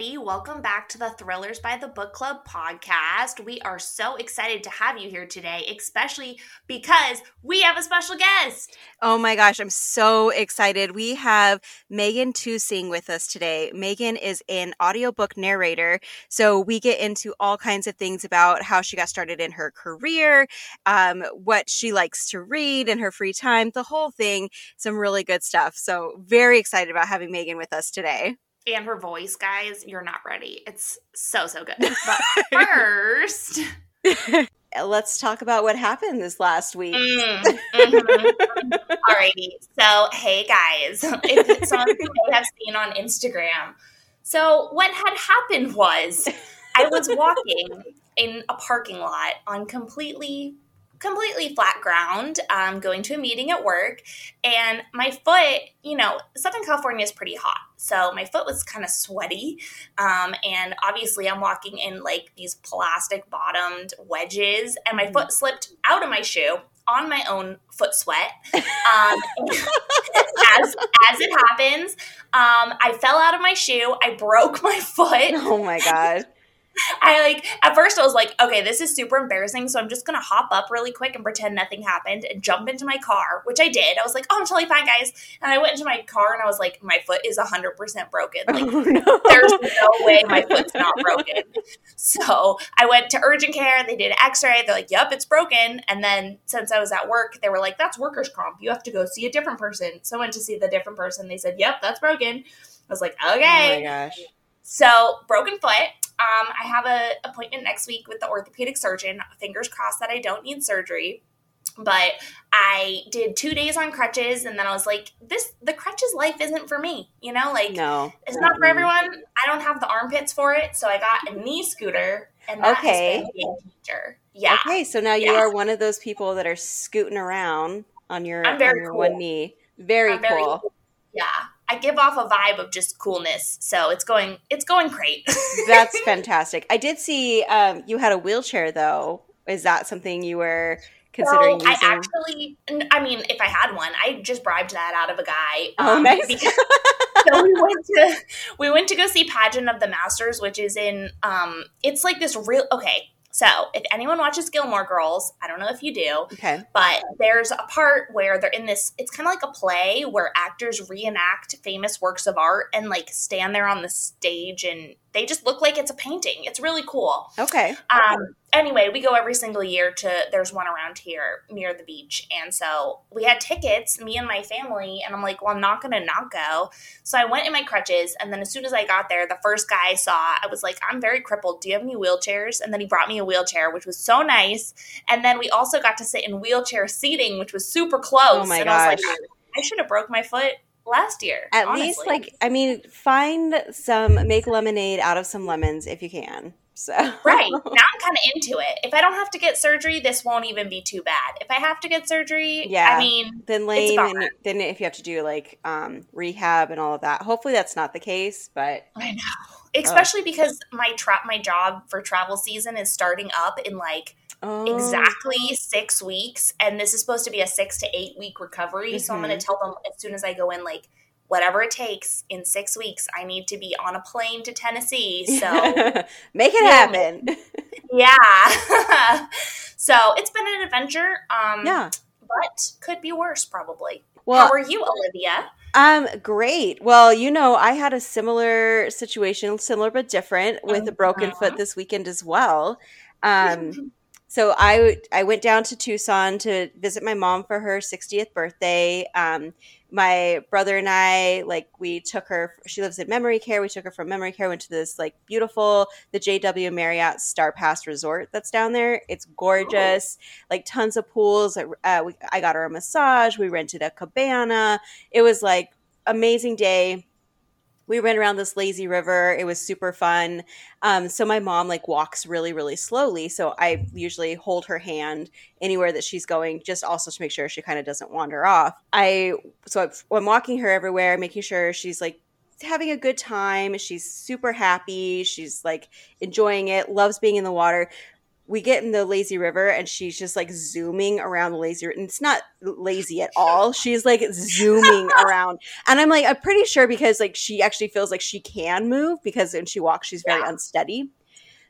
everybody. Welcome back to the Thrillers by the Book Club podcast. We are so excited to have you here today, especially because we have a special guest. Oh my gosh, I'm so excited. We have Megan Tusing with us today. Megan is an audiobook narrator, so we get into all kinds of things about how she got started in her career, um, what she likes to read in her free time, the whole thing. Some really good stuff. So, very excited about having Megan with us today and her voice, guys, you're not ready. It's so, so good. But first, let's talk about what happened this last week. Mm, mm-hmm. Alrighty. So, hey guys, if some of you may have seen on Instagram. So, what had happened was I was walking in a parking lot on completely completely flat ground, um, going to a meeting at work, and my foot, you know, Southern California is pretty hot. So my foot was kind of sweaty. Um, and obviously, I'm walking in like these plastic bottomed wedges, and my foot slipped out of my shoe on my own foot sweat. Um, as as it happens, um, I fell out of my shoe. I broke my foot. Oh my god! I like at first I was like, okay, this is super embarrassing, so I'm just gonna hop up really quick and pretend nothing happened and jump into my car, which I did. I was like, oh, I'm totally fine, guys. And I went into my car and I was like, my foot is hundred percent broken. Like, oh, no. there's no way my foot's not broken. So I went to urgent care. They did an X-ray. They're like, yep, it's broken. And then since I was at work, they were like, that's workers' comp. You have to go see a different person. So I went to see the different person. They said, yep, that's broken. I was like, okay. Oh my gosh. So broken foot. Um, I have an appointment next week with the orthopedic surgeon. Fingers crossed that I don't need surgery. But I did two days on crutches, and then I was like, "This the crutches life isn't for me." You know, like no, it's not for everyone. I don't have the armpits for it, so I got a knee scooter, and that okay. teacher. Yeah. Okay, so now you yeah. are one of those people that are scooting around on your, on your cool. one knee. Very cool. Very, yeah. I give off a vibe of just coolness. So it's going it's going great. That's fantastic. I did see um, you had a wheelchair though. Is that something you were considering I actually I mean if I had one, I just bribed that out of a guy. Oh, um, nice. Because, so we went to we went to go see Pageant of the Masters, which is in um it's like this real okay, so, if anyone watches Gilmore Girls, I don't know if you do, okay. but there's a part where they're in this, it's kind of like a play where actors reenact famous works of art and like stand there on the stage and they just look like it's a painting. It's really cool. Okay. Um, anyway, we go every single year to there's one around here near the beach. And so we had tickets, me and my family, and I'm like, well, I'm not gonna not go. So I went in my crutches, and then as soon as I got there, the first guy I saw, I was like, I'm very crippled. Do you have any wheelchairs? And then he brought me a wheelchair, which was so nice. And then we also got to sit in wheelchair seating, which was super close. Oh my and gosh. I was like, I should have broke my foot last year. At honestly. least, like, I mean, find some, make lemonade out of some lemons if you can. So right now, I'm kind of into it. If I don't have to get surgery, this won't even be too bad. If I have to get surgery, yeah, I mean, then lame, and then if you have to do like um, rehab and all of that, hopefully that's not the case. But I know, especially oh. because my trap, my job for travel season is starting up in like Oh. exactly six weeks and this is supposed to be a six to eight week recovery mm-hmm. so i'm going to mm-hmm. tell them as soon as i go in like whatever it takes in six weeks i need to be on a plane to tennessee so make it happen yeah so it's been an adventure um yeah but could be worse probably well how are you olivia um, great. Well, you know, I had a similar situation, similar but different, with a broken foot uh-huh. this weekend as well. Um, so I I went down to Tucson to visit my mom for her 60th birthday. Um, my brother and I like we took her. She lives in memory care. We took her from memory care. Went to this like beautiful the JW Marriott Starr Pass Resort that's down there. It's gorgeous. Like tons of pools. Uh, we, I got her a massage. We rented a cabana. It was like amazing day we ran around this lazy river. It was super fun. Um, so my mom like walks really, really slowly. So I usually hold her hand anywhere that she's going, just also to make sure she kind of doesn't wander off. I so I'm walking her everywhere, making sure she's like having a good time. She's super happy. She's like enjoying it, loves being in the water we get in the lazy river and she's just like zooming around the lazy river. and it's not lazy at all she's like zooming around. And i'm like i'm pretty sure because like she actually feels like she can move because when she walks she's very yeah. unsteady.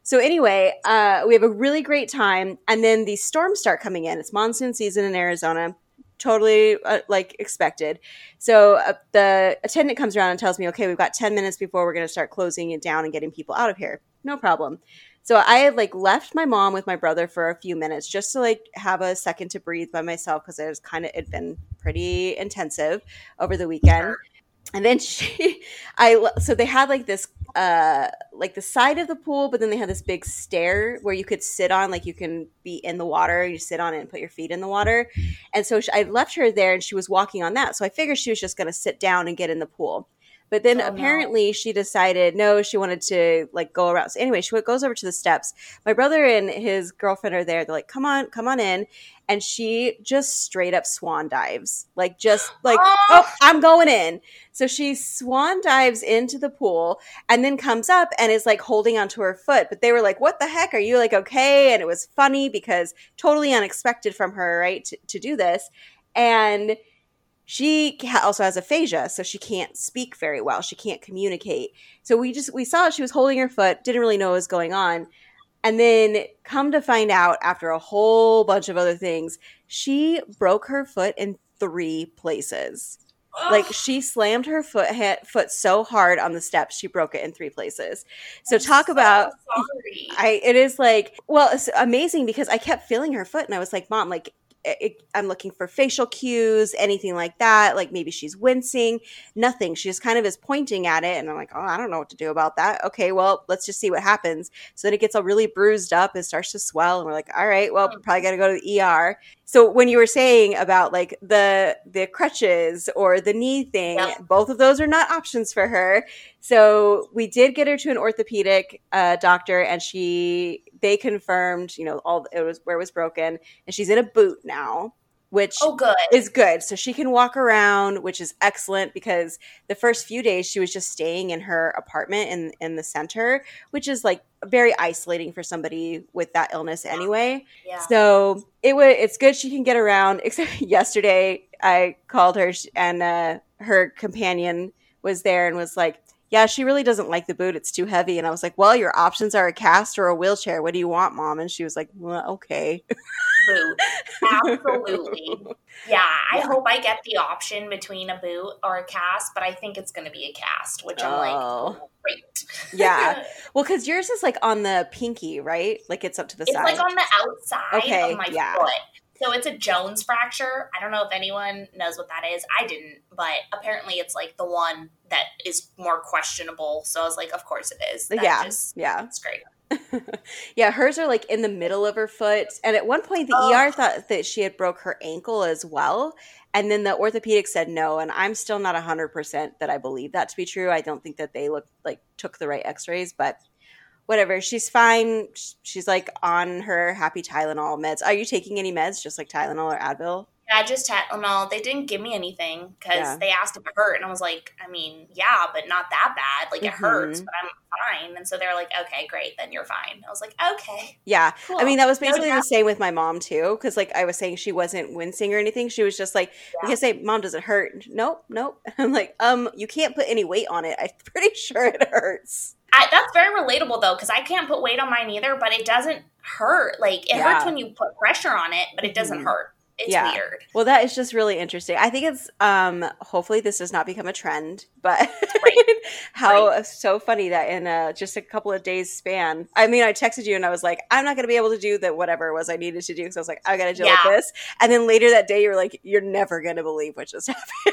So anyway uh, we have a really great time and then the storms start coming in. It's monsoon season in arizona. Totally uh, like expected. So uh, the attendant comes around and tells me okay we've got 10 minutes before we're going to start closing it down and getting people out of here. No problem so I had like left my mom with my brother for a few minutes just to like have a second to breathe by myself because it was kind of it'd been pretty intensive over the weekend. And then she, I so they had like this uh like the side of the pool, but then they had this big stair where you could sit on, like you can be in the water, you sit on it and put your feet in the water. And so she, I left her there, and she was walking on that. So I figured she was just going to sit down and get in the pool. But then oh, apparently no. she decided no, she wanted to like go around. So anyway, she goes over to the steps. My brother and his girlfriend are there. They're like, "Come on, come on in." And she just straight up swan dives, like just like, oh, oh I'm going in. So she swan dives into the pool and then comes up and is like holding onto her foot. But they were like, "What the heck? Are you like okay?" And it was funny because totally unexpected from her, right, to, to do this. And she also has aphasia so she can't speak very well. She can't communicate. So we just we saw she was holding her foot didn't really know what was going on. And then come to find out after a whole bunch of other things she broke her foot in three places. Like she slammed her foot foot so hard on the steps she broke it in three places. So I'm talk so about sorry. i it is like well it's amazing because i kept feeling her foot and i was like mom like it, I'm looking for facial cues, anything like that. Like maybe she's wincing, nothing. She just kind of is pointing at it. And I'm like, oh, I don't know what to do about that. Okay, well, let's just see what happens. So then it gets all really bruised up and starts to swell. And we're like, all right, well, hmm. probably got to go to the ER. So when you were saying about like the the crutches or the knee thing, both of those are not options for her. So we did get her to an orthopedic uh, doctor, and she they confirmed, you know, all it was where it was broken, and she's in a boot now which oh, good. is good. So she can walk around, which is excellent because the first few days she was just staying in her apartment in in the center, which is like very isolating for somebody with that illness anyway. Yeah. So it was it's good she can get around. Except yesterday I called her and uh, her companion was there and was like, yeah, she really doesn't like the boot. It's too heavy. And I was like, well, your options are a cast or a wheelchair. What do you want, mom? And she was like, well, okay. Boot. Absolutely. Yeah, I yeah. hope I get the option between a boot or a cast, but I think it's going to be a cast, which I'm like, oh, great. yeah. Well, because yours is like on the pinky, right? Like it's up to the it's side. It's like on the outside okay, of my yeah. foot. So it's a Jones fracture. I don't know if anyone knows what that is. I didn't, but apparently it's like the one that is more questionable. So I was like, of course it is. That yeah. Just, yeah. It's great. yeah, hers are like in the middle of her foot. And at one point, the oh. ER thought that she had broke her ankle as well. And then the orthopedic said no. And I'm still not 100% that I believe that to be true. I don't think that they look like took the right x rays, but whatever. She's fine. She's like on her happy Tylenol meds. Are you taking any meds, just like Tylenol or Advil? Yeah, just Tylenol. They didn't give me anything because yeah. they asked if it hurt, and I was like, I mean, yeah, but not that bad. Like it mm-hmm. hurts, but I'm fine. And so they're like, okay, great, then you're fine. I was like, okay, yeah. Cool. I mean, that was basically no the same with my mom too, because like I was saying, she wasn't wincing or anything. She was just like, yeah. you can say, mom, does it hurt? Nope, nope. I'm like, um, you can't put any weight on it. I'm pretty sure it hurts. I, that's very relatable though, because I can't put weight on mine either, but it doesn't hurt. Like it yeah. hurts when you put pressure on it, but it doesn't mm-hmm. hurt it's yeah. weird. Well, that is just really interesting. I think it's um hopefully this does not become a trend, but right. how right. so funny that in a, just a couple of days span. I mean, I texted you and I was like, I'm not going to be able to do that whatever it was I needed to do because I was like, I got to deal yeah. with this. And then later that day, you were like, you're never going to believe what just happened.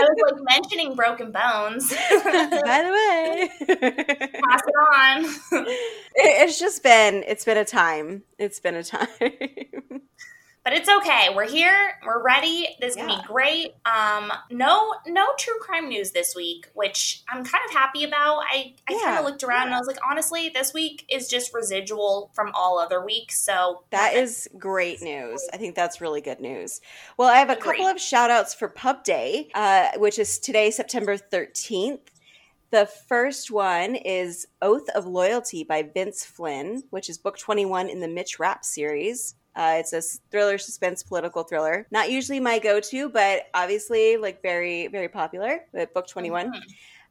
I was like mentioning broken bones. By the way, pass it on. It, it's just been it's been a time. It's been a time. But it's okay. We're here. We're ready. This is yeah. can be great. Um, no, no true crime news this week, which I'm kind of happy about. I, I yeah. kind of looked around yeah. and I was like, honestly, this week is just residual from all other weeks. So that is great news. I think that's really good news. Well, I have a couple of shout outs for Pub Day, uh, which is today, September 13th. The first one is Oath of Loyalty by Vince Flynn, which is book 21 in the Mitch Rapp series. Uh, it's a thriller, suspense, political thriller. Not usually my go-to, but obviously like very, very popular. With book 21. Mm-hmm.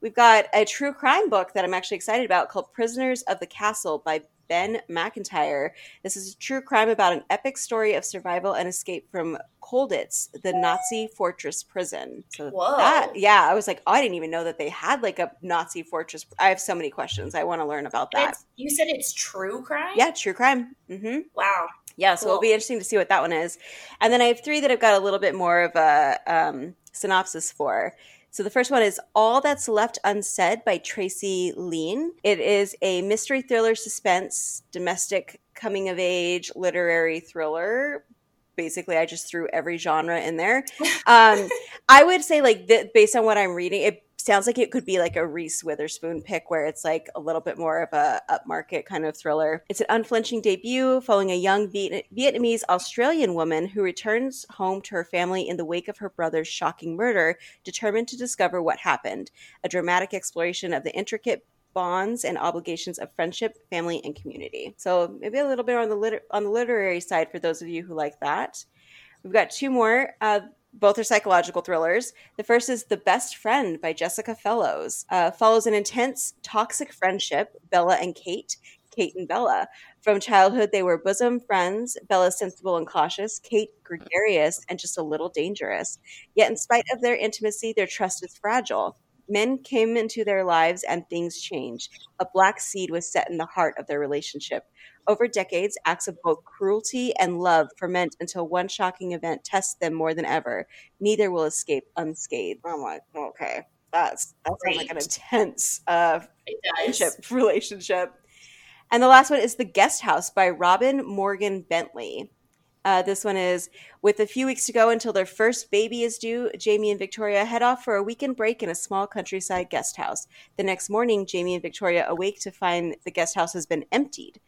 We've got a true crime book that I'm actually excited about called Prisoners of the Castle by Ben Macintyre. This is a true crime about an epic story of survival and escape from Colditz, the Nazi fortress prison. So Whoa. that, yeah, I was like, oh, I didn't even know that they had like a Nazi fortress. I have so many questions. I want to learn about that. It's, you said it's true crime? Yeah, true crime. Mm-hmm. Wow. Yeah, so cool. it'll be interesting to see what that one is. And then I have three that I've got a little bit more of a um, synopsis for. So the first one is All That's Left Unsaid by Tracey Lien. It is a mystery thriller, suspense, domestic coming of age literary thriller. Basically, I just threw every genre in there. Um, I would say, like, th- based on what I'm reading, it sounds like it could be like a Reese Witherspoon pick where it's like a little bit more of a upmarket kind of thriller. It's an unflinching debut following a young Viet- Vietnamese Australian woman who returns home to her family in the wake of her brother's shocking murder, determined to discover what happened. A dramatic exploration of the intricate bonds and obligations of friendship, family, and community. So maybe a little bit on the on the literary side for those of you who like that. We've got two more. Uh, both are psychological thrillers. The first is The Best Friend by Jessica Fellowes. Uh, follows an intense, toxic friendship, Bella and Kate, Kate and Bella. From childhood, they were bosom friends. Bella sensible and cautious, Kate gregarious and just a little dangerous. Yet, in spite of their intimacy, their trust is fragile. Men came into their lives and things changed. A black seed was set in the heart of their relationship. Over decades, acts of both cruelty and love ferment until one shocking event tests them more than ever. Neither will escape unscathed. I'm like, okay, that's that sounds like an intense uh, friendship relationship. And the last one is The Guest House by Robin Morgan Bentley. Uh, this one is with a few weeks to go until their first baby is due. Jamie and Victoria head off for a weekend break in a small countryside guest house. The next morning, Jamie and Victoria awake to find the guest house has been emptied.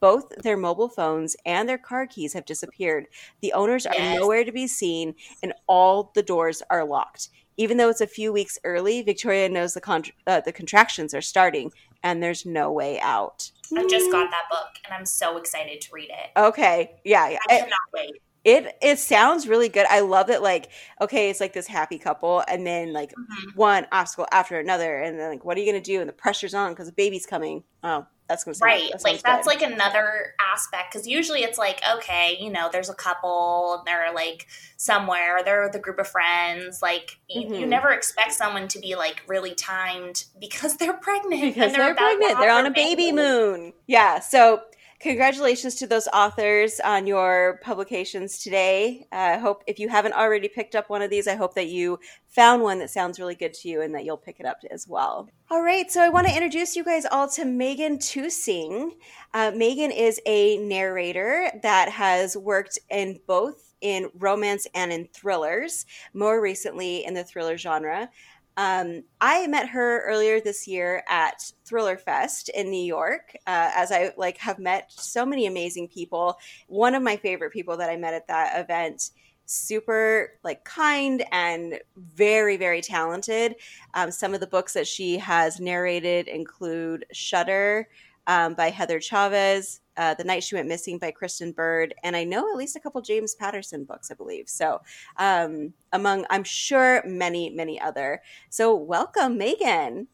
Both their mobile phones and their car keys have disappeared. The owners are yes. nowhere to be seen, and all the doors are locked. Even though it's a few weeks early, Victoria knows the con- uh, the contractions are starting, and there's no way out. I just got that book, and I'm so excited to read it. Okay, yeah, yeah. I cannot wait it it sounds really good. I love it. Like, okay, it's like this happy couple, and then like mm-hmm. one obstacle after another, and then like, what are you gonna do? And the pressure's on because the baby's coming. Oh, that's gonna right. That like that's good. like another aspect because usually it's like okay, you know, there's a couple, and they're like somewhere, they're with a group of friends. Like mm-hmm. you, you, never expect someone to be like really timed because they're pregnant. Because they're, they're pregnant, they're on a baby, baby moon. Yeah. So congratulations to those authors on your publications today. I uh, hope if you haven't already picked up one of these, I hope that you found one that sounds really good to you and that you'll pick it up as well. All right, so I want to introduce you guys all to Megan Tusing. Uh, Megan is a narrator that has worked in both in romance and in thrillers, more recently in the thriller genre. Um, I met her earlier this year at Thriller Fest in New York, uh, as I like have met so many amazing people. One of my favorite people that I met at that event, super like kind and very very talented. Um, some of the books that she has narrated include Shutter um, by Heather Chavez, uh, The Night She Went Missing by Kristen Bird, and I know at least a couple James Patterson books, I believe. So, um, among, I'm sure, many, many other. So, welcome, Megan.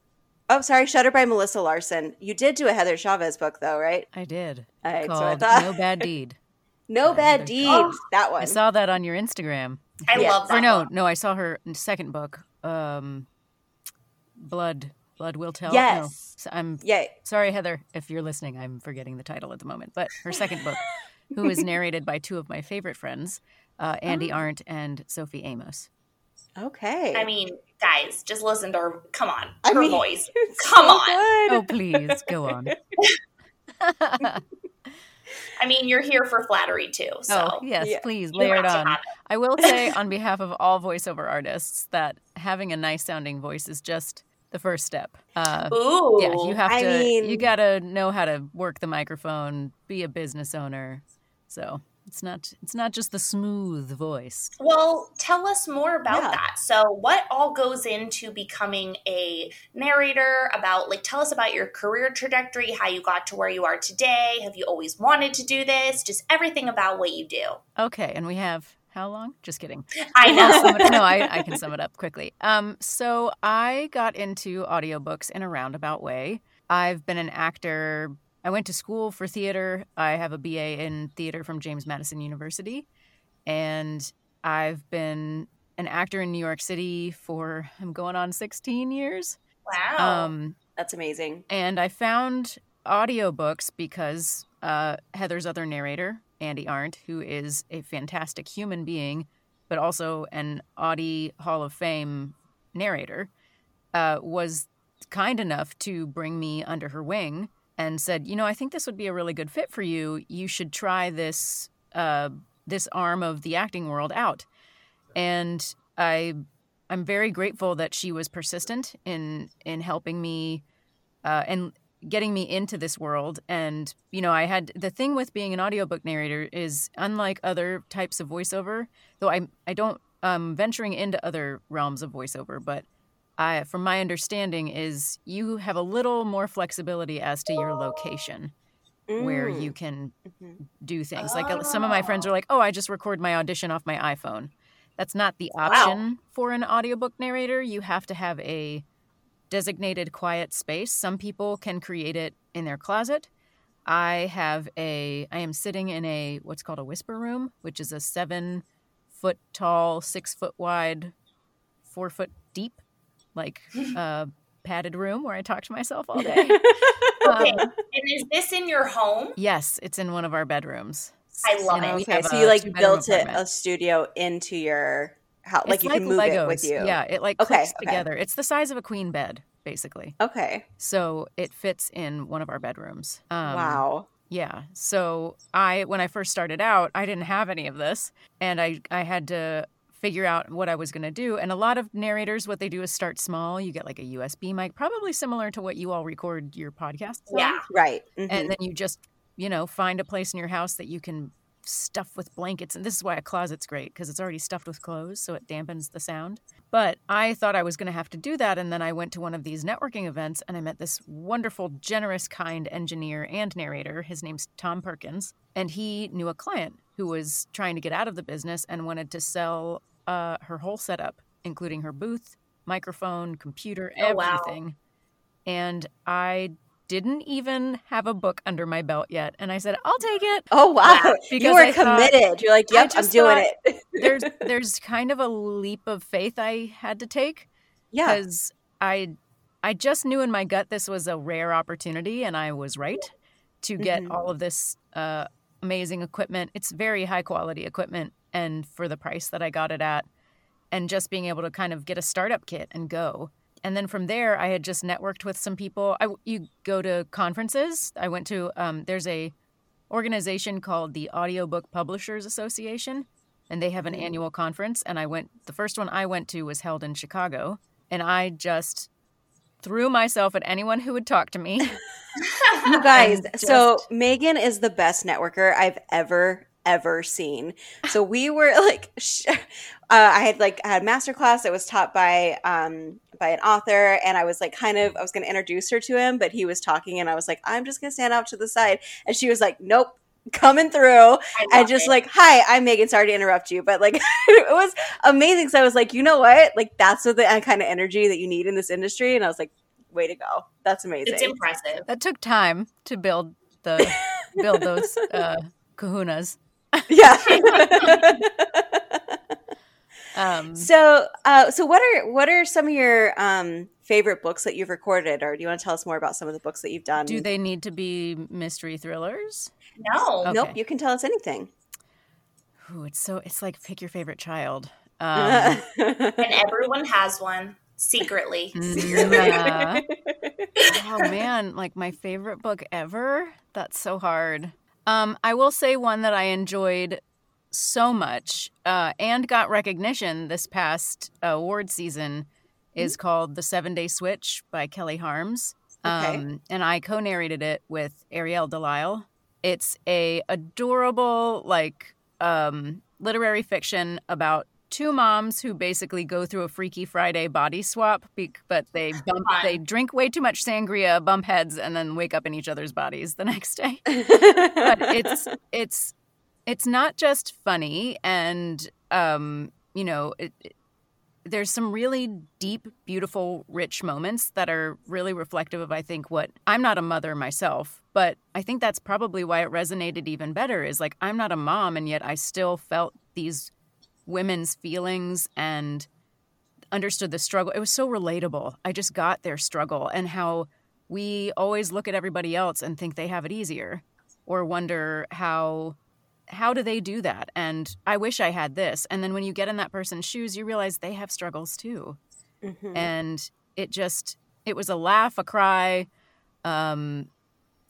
Oh, sorry, Shutter by Melissa Larsen. You did do a Heather Chavez book, though, right? I did. All right, so I thought. No Bad Deed. no uh, Bad Deed. Oh, that one. I saw that on your Instagram. I yeah. love that. Or no, no, I saw her second book, um, Blood Blood Will Tell. Yes. No. So I'm yeah. sorry, Heather, if you're listening. I'm forgetting the title at the moment. But her second book, who is narrated by two of my favorite friends, uh, Andi oh. Arndt and Sophie Amoss. Okay. I mean, guys, just listen to her. Come on. Her I mean, voice. Come so on. Good. Oh, please, go on. I mean, you're here for flattery too. So oh, yes, yeah. please layer it on. I will say, on behalf of all voiceover artists, that having a nice sounding voice is just the first step. Uh, Ooh, yeah, you have to. Mean, you got to know how to work the microphone, be a business owner. So It's not it's not just the smooth voice. Well, tell us more about Yeah. that. So, what all goes into becoming a narrator? About like tell us about your career trajectory, how you got to where you are today. Have you always wanted to do this? Just everything about what you do. Okay, and we have how long? Just kidding. I know. it- no, I, I can sum it up quickly. Um, so I got into audiobooks in a roundabout way. I've been an actor. I went to school for theater. I have a BA in theater from James Madison University, and I've been an actor in New York City for I'm going on 16 years. Wow. Um, That's amazing. and I found audiobooks because uh, Heather's other narrator, Andi Arndt, who is a fantastic human being, but also an Audie Hall of Fame narrator, uh, was kind enough to bring me under her wing and said, "You know, I think this would be a really good fit for you. You should try this uh, this arm of the acting world out." And I I'm very grateful that she was persistent in in helping me uh, and getting me into this world. And you know, I had the thing with being an audiobook narrator is unlike other types of voiceover, though I I don't um venturing into other realms of voiceover, but I from my understanding is you have a little more flexibility as to your location where Mm. you can Mhm. do things. Like uh, some of my friends are like, "Oh, I just record my audition off my iPhone." That's not the Wow. option for an audiobook narrator. You have to have a designated quiet space. Some people can create it in their closet. I have a I am sitting in a what's called a whisper room, which is a 7 foot tall, 6 foot wide, 4 foot deep like uh padded room where I talk to myself all day. okay. Um, and is this in your home? yes, it's in one of our bedrooms. I love And it. okay, so you like two-bedroom built it apartment. a studio into your like It's you can move it with Legos. you. Yeah, it like Okay, clicks okay. together. It's the size of a queen bed, basically. Okay. So it fits in one of our bedrooms. Um, wow. Yeah. So I, when I first started out, I didn't have any of this, and I I had to figure out what I was going to do. And a lot of narrators, what they do is start small. You get like a USB mic, probably similar to what you all record your podcasts. on. Yeah. Right. Mhm. and then you just you know find a place in your house that you can stuff with blankets and this is why a closet's great because it's already stuffed with clothes so it dampens the sound. But i thought i was going to have to do that and then i went to one of these networking events and i met this wonderful generous kind engineer and narrator. His name's tom perkins and he knew a client who was trying to get out of the business and wanted to sell uh, her whole setup including her booth microphone computer Oh, wow. everything. And i didn't even have a book under my belt yet. And I said, I'll take it. oh wow, Yeah, you because were I thought- committed. You're like, yep, I'm doing thought- it. There's there's kind of a leap of faith I had to take yeah. because I I just knew in my gut this was a rare opportunity and I was right to get Mhm. all of this uh, amazing equipment. It's very high quality equipment and for the price that I got it at and just being able to kind of get a startup kit and go. And then from there, I had just networked with some people. I you go to conferences. I went to um, there's a organization called the Audiobook Publishers Association, and they have an annual conference. And I went. The first one I went to was held in Chicago, and I just threw myself at anyone who would talk to me. You guys, And so Megan is the best networker I've ever ever seen. So we were like, sh- uh, I had like I had a master class that was taught by um by an author, and I was like, kind of, I was going to introduce her to him, but he was talking, and I was like, I'm just going to stand out to the side, and she was like, Nope. Coming through I and just it. like, hi, I'm Megan. Sorry to interrupt you, but like, it was amazing. So I was like, you know what? Like, that's what the kind of energy that you need in this industry. And I was like, way to go. That's amazing. it's impressive. that took time to build the build those uh, kahunas. yeah. Um, so, uh, so what are what are some of your um, favorite books that you've recorded, or do you want to tell us more about some of the books that you've done? do they need to be mystery thrillers? No. Okay. Nope. You can tell us anything. Ooh, it's so it's like pick your favorite child. Um, And everyone has one secretly. yeah. oh man, like my favorite book ever. That's so hard. Um, I will say one that I enjoyed so much uh, and got recognition this past uh, award season is called The Seven Day Switch by Kelly Harms. Okay. Um, and I co-narrated it with Ariel Delisle. It's a adorable, like um, literary fiction about two moms who basically go through a Freaky Friday body swap, but they bump, they drink way too much sangria, bump heads, and then wake up in each other's bodies the next day. but it's it's it's not just funny, and um, you know, it, it, there's some really deep, beautiful, rich moments that are really reflective of, I think, what I'm not a mother myself, but I think that's probably why it resonated even better. Is like I'm not a mom, and yet I still felt these women's feelings and understood the struggle. It was so relatable. I just got their struggle and how we always look at everybody else and think they have it easier or wonder how how do they do that? And I wish I had this. And then when you get in that person's shoes, you realize they have struggles too. Mm-hmm. And it just it was a laugh, a cry, um,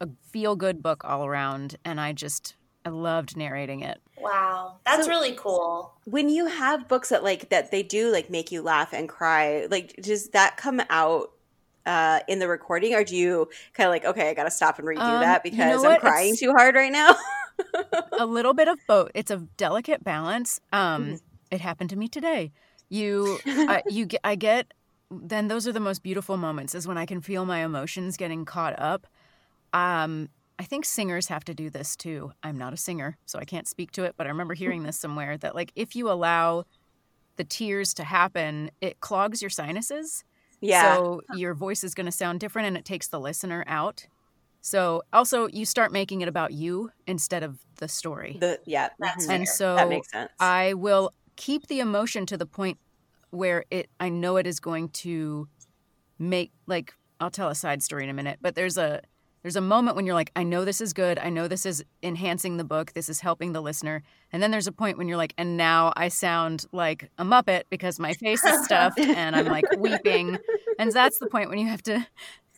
a feel good book all around. And I just I loved narrating it. Wow, that's so, really cool. When you have books that like that they do like make you laugh and cry, like does that come out uh, in the recording, or do you kind of like okay, I got to stop and redo um, that because you know I'm crying it's, too hard right now? a little bit of both. It's a delicate balance. Um, mm-hmm. It happened to me today. You, uh, you get, I get. Then those are the most beautiful moments. Is when I can feel my emotions getting caught up. Um, I think singers have to do this too. I'm not a singer, so I can't speak to it, but I remember hearing this somewhere that like if you allow the tears to happen, it clogs your sinuses. Yeah. So your voice is going to sound different and it takes the listener out. So also you start making it about you instead of the story. The yeah, that's and fair. so that makes sense. I will keep the emotion to the point where it I know it is going to make like I'll tell a side story in a minute, but there's a there's a moment when you're like, I know this is good. I know this is enhancing the book. This is helping the listener. And then there's a point when you're like, and now I sound like a Muppet because my face is stuffed and I'm like weeping. And that's the point when you have to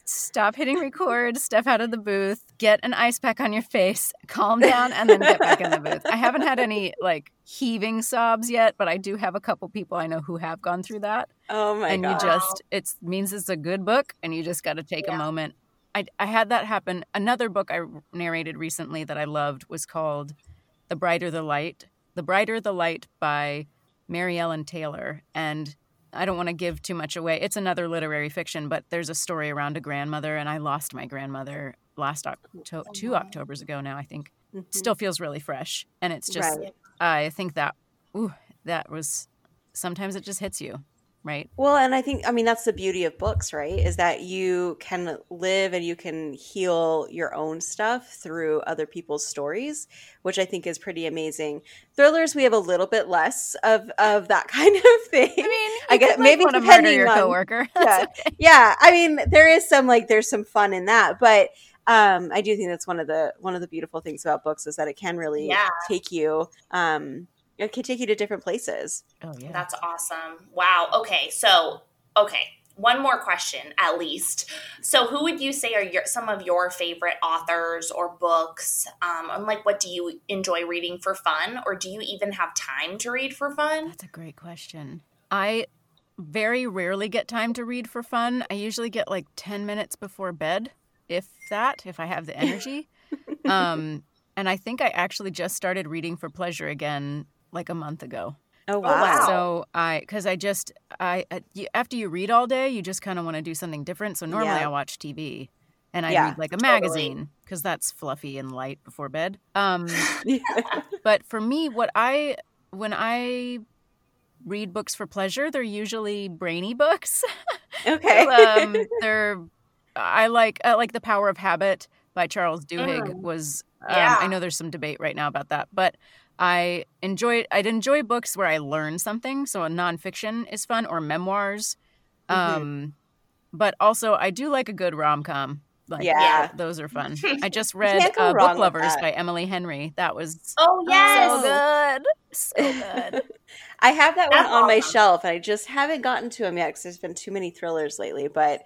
stop hitting record, step out of the booth, get an ice pack on your face, calm down, and then get back in the booth. I haven't had any like heaving sobs yet, but I do have a couple people I know who have gone through that. Oh my and god. And you just it means it's a good book and you just got to take yeah. a moment I, I had that happen. Another book I narrated recently that I loved was called The Brighter the Light. The Brighter the Light by Mary Ellen Taylor. And I don't want to give too much away. It's another literary fiction, but there's a story around a grandmother, and I lost my grandmother last Octo- two Octobers ago now, I think. Mm-hmm. Still feels really fresh. And it's just, right. I think that, ooh, that was, sometimes it just hits you right? Well, and I think I mean that's the beauty of books, right? Is that you can live and you can heal your own stuff through other people's stories, which I think is pretty amazing. Thrillers, we have a little bit less of of that kind of thing. I mean, I get maybe want to murder your on, coworker. yeah, okay. yeah. I mean, there is some like there's some fun in that, but um, I do think that's one of the one of the beautiful things about books is that it can really yeah. take you um, it can take you to different places. Oh yeah. That's awesome. Wow. Okay. So, okay. One more question at least. So, who would you say are your some of your favorite authors or books? Um, and like, what do you enjoy reading for fun, or do you even have time to read for fun? That's a great question. I very rarely get time to read for fun. I usually get like ten minutes before bed, if that, if I have the energy. um, and I think I actually just started reading for pleasure again like a month ago. Oh wow! So I, because I just I after you read all day, you just kind of want to do something different. So normally yeah. I watch TV and I yeah, read like a magazine because that's fluffy and light before bed. Um, but for me, what I when I read books for pleasure, they're usually brainy books. okay. um, they're I like I like The Power of Habit by Charles Duhigg mm. was um, yeah. I know there's some debate right now about that, but I enjoy I'd enjoy books where I learn something, so a nonfiction is fun or memoirs. Mm-hmm. Um, but also I do like a good rom com. Like, yeah. yeah. those are fun. I just read uh, Book Lovers by Emily Henry. That was oh yes, so good, so good. I have that That's one on awesome. my shelf, and I just haven't gotten to them yet because there's been too many thrillers lately. But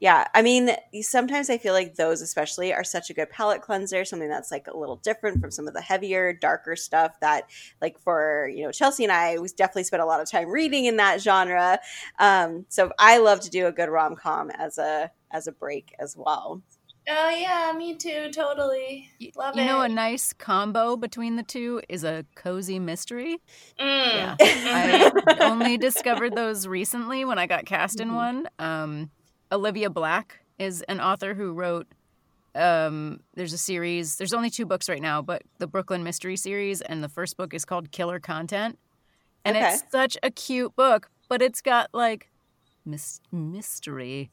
yeah, I mean, sometimes I feel like those, especially, are such a good palate cleanser. Something that's like a little different from some of the heavier, darker stuff that, like, for you know, Chelsea and I, we definitely spent a lot of time reading in that genre. Um, so I love to do a good rom com as a as a break as well. Oh yeah, me too. Totally love you it. You know, a nice combo between the two is a cozy mystery. Mm. Yeah, I only discovered those recently when I got cast in Mhm. one. Um, Olivia Blacke is an author who wrote. Um, there's a series. There's only two books right now, but the Brooklyn Mystery series, and the first book is called Killer Content, and Okay. it's such a cute book, but it's got like mis- mystery.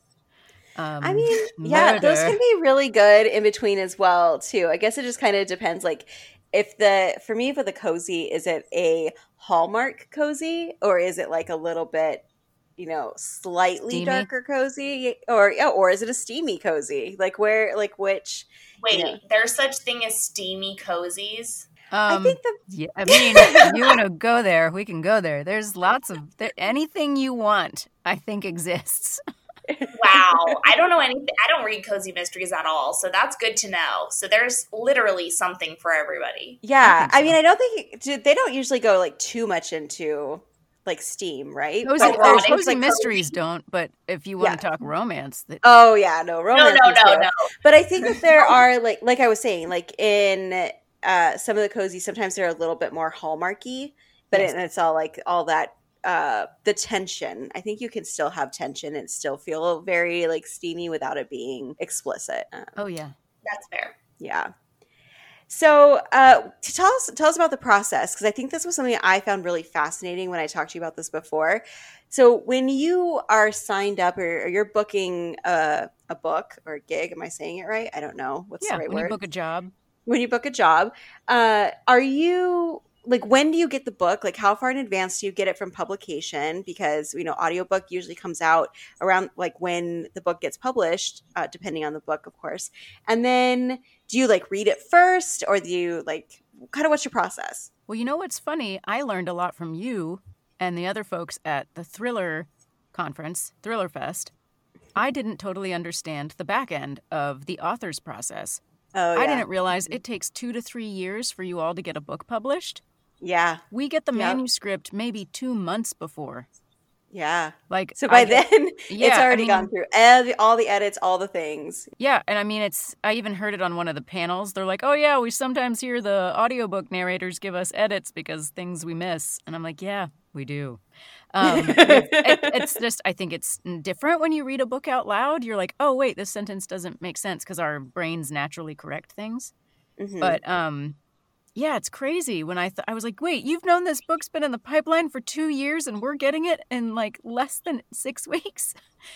Um, I mean, yeah, those can be really good in between as well, too. I guess it just kind of depends. Like, if the for me for the cozy, is it a Hallmark cozy or is it like a little bit, you know, slightly Steamy? darker cozy, or yeah, or is it a steamy cozy? Like where, like which? Wait, Yeah. there's such thing as steamy cozies. Um, I think the Yeah, I mean, you want to go there, we can go there. There's lots of there, anything you want. I think exists. Wow, I don't know anything. I don't read cozy mysteries at all, so that's good to know. So there's literally something for everybody. yeah. I, so. mean, I don't think they don't usually go like too much into like steam, right? Cozy, But But erotic, cozy like mysteries don't. But if you want Yeah. to talk romance, that, Oh yeah, no No, romance. no, is no, there. no. But I think that there are like like I was saying, like in uh some of the cozy, sometimes they're a little bit more hallmarky, but Yes. it, it's all like all that uh the tension. I think you can still have tension and still feel very like steamy without it being explicit. Um, oh yeah, That's fair. yeah. So, uh, to tell us tell us about the process because I think this was something I found really fascinating when I talked to you about this before. So, when you are signed up or, or you're booking a, a book or a gig, am I saying it right? I don't know what's yeah. the right when word. you book a job, when you book a job, uh, are you like when do you get the book? Like, how far in advance do you get it from publication? Because you know, audiobook usually comes out around like when the book gets published, uh, depending on the book, of course. And then do you like read it first, or do you like kind of what's your process? well, you know what's funny? I learned a lot from you and the other folks at the Thriller conference, Thriller Fest. I didn't totally understand the back end of the author's process. Oh, yeah. I didn't realize it takes two to three years for you all to get a book published. Yeah, We get the Yep. manuscript maybe two months before. yeah. Like So by get- then, yeah, it's I already mean, gone through every, all the edits, all the things. Yeah, and I mean it's I even heard it on one of the panels. They're like, "Oh yeah, we sometimes hear the audiobook narrators give us edits because things we miss." And I'm like, "Yeah, we do." Um, it's, it, it's just I think it's different when you read a book out loud. You're like, "Oh wait, this sentence doesn't make sense" because our brains naturally correct things. Mhm. But um, yeah, it's crazy. When I th- I was like, "Wait, you've known this book's been in the pipeline for two years and we're getting it in like less than six weeks."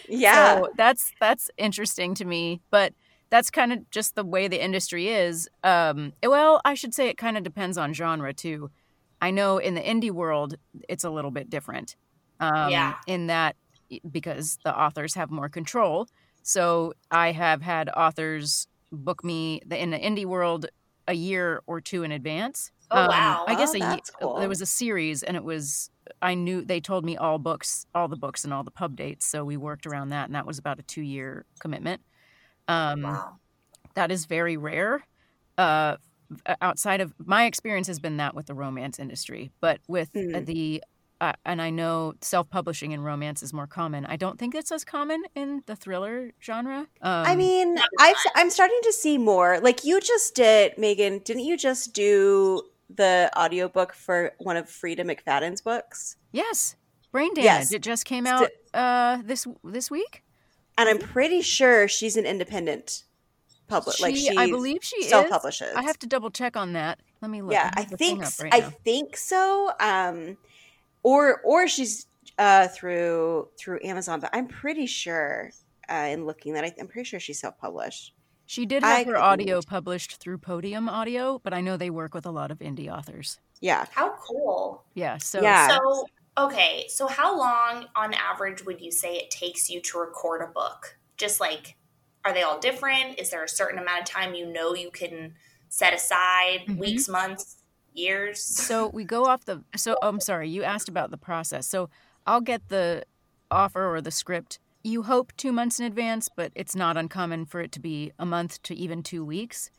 yeah, So that's that's interesting to me, but that's kind of just the way the industry is. Um, well, I should say it kind of depends on genre too. I know in the indie world, it's a little bit different. Um, Yeah. In that, because the authors have more control. So I have had authors book me the- in the indie world a year or two in advance. Oh, wow. I guess Oh, a that's cool. there was a series, and it was I knew they told me all books, all the books, and all the pub dates. So we worked around that, and that was about a two year commitment. Um, Wow. That is very rare. Uh, outside of my experience has been that with the romance industry, but with uh, Mm. the uh, and I know self publishing in romance is more common. I don't think it's as common in the thriller genre. Um, I mean, I've, I'm starting to see more. Like you just did, Megan. Didn't you just do the audiobook for one of Freida McFadden's books? yes, brain damage. Yes. It just came out uh, this this week. And I'm pretty sure she's an independent public. like She- she, I believe she self publishes. I have to double check on that. Let me look. Yeah, I have the thing think right I now. think so. Um, or or she's uh through through Amazon, but I'm pretty sure. Uh, in looking that, I, I'm pretty sure she's self published. She did I have her couldn't- audio published through Podium Audio, but I know they work with a lot of indie authors. Yeah, How cool. Yeah, so Yeah. So, okay, so how long on average would you say it takes you to record a book? Just like, are they all different? Is there a certain amount of time you know you can set aside? Mhm. Weeks, months, years? so we go off the so oh, I'm sorry, you asked about the process. So I'll get the offer or the script. You hope 2 months in advance, but it's not uncommon for it to be a month to even 2 weeks.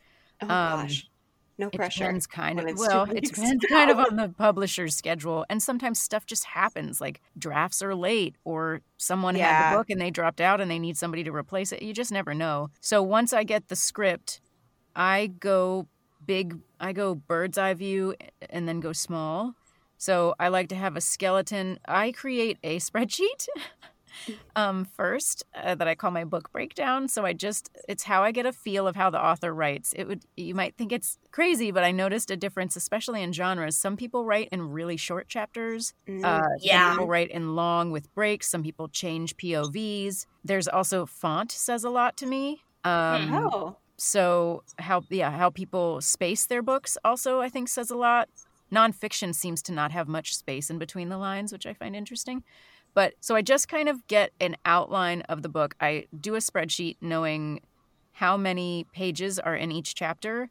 Oh Um, gosh. no It pressure. depends kind of well, it depends kind of on the publisher's schedule. And sometimes stuff just happens, like drafts are late or someone had Yeah. the book and they dropped out and they need somebody to replace it. You just never know. So once I get the script, I go big I go bird's eye view and then go small. So I like to have a skeleton. I create a spreadsheet um, first uh, that I call my book breakdown. So I just it's how I get a feel of how the author writes. It would you might think it's crazy, but I noticed a difference, especially in genres. Some people write in really short chapters. Mm, Uh, Yeah. Some people write in long with breaks. Some people change POVs. There's also font says a lot to me. Um, oh, so how yeah how people space their books also I think says a lot. Nonfiction seems to not have much space in between the lines, which I find interesting. But so I just kind of get an outline of the book. I do a spreadsheet knowing how many pages are in each chapter.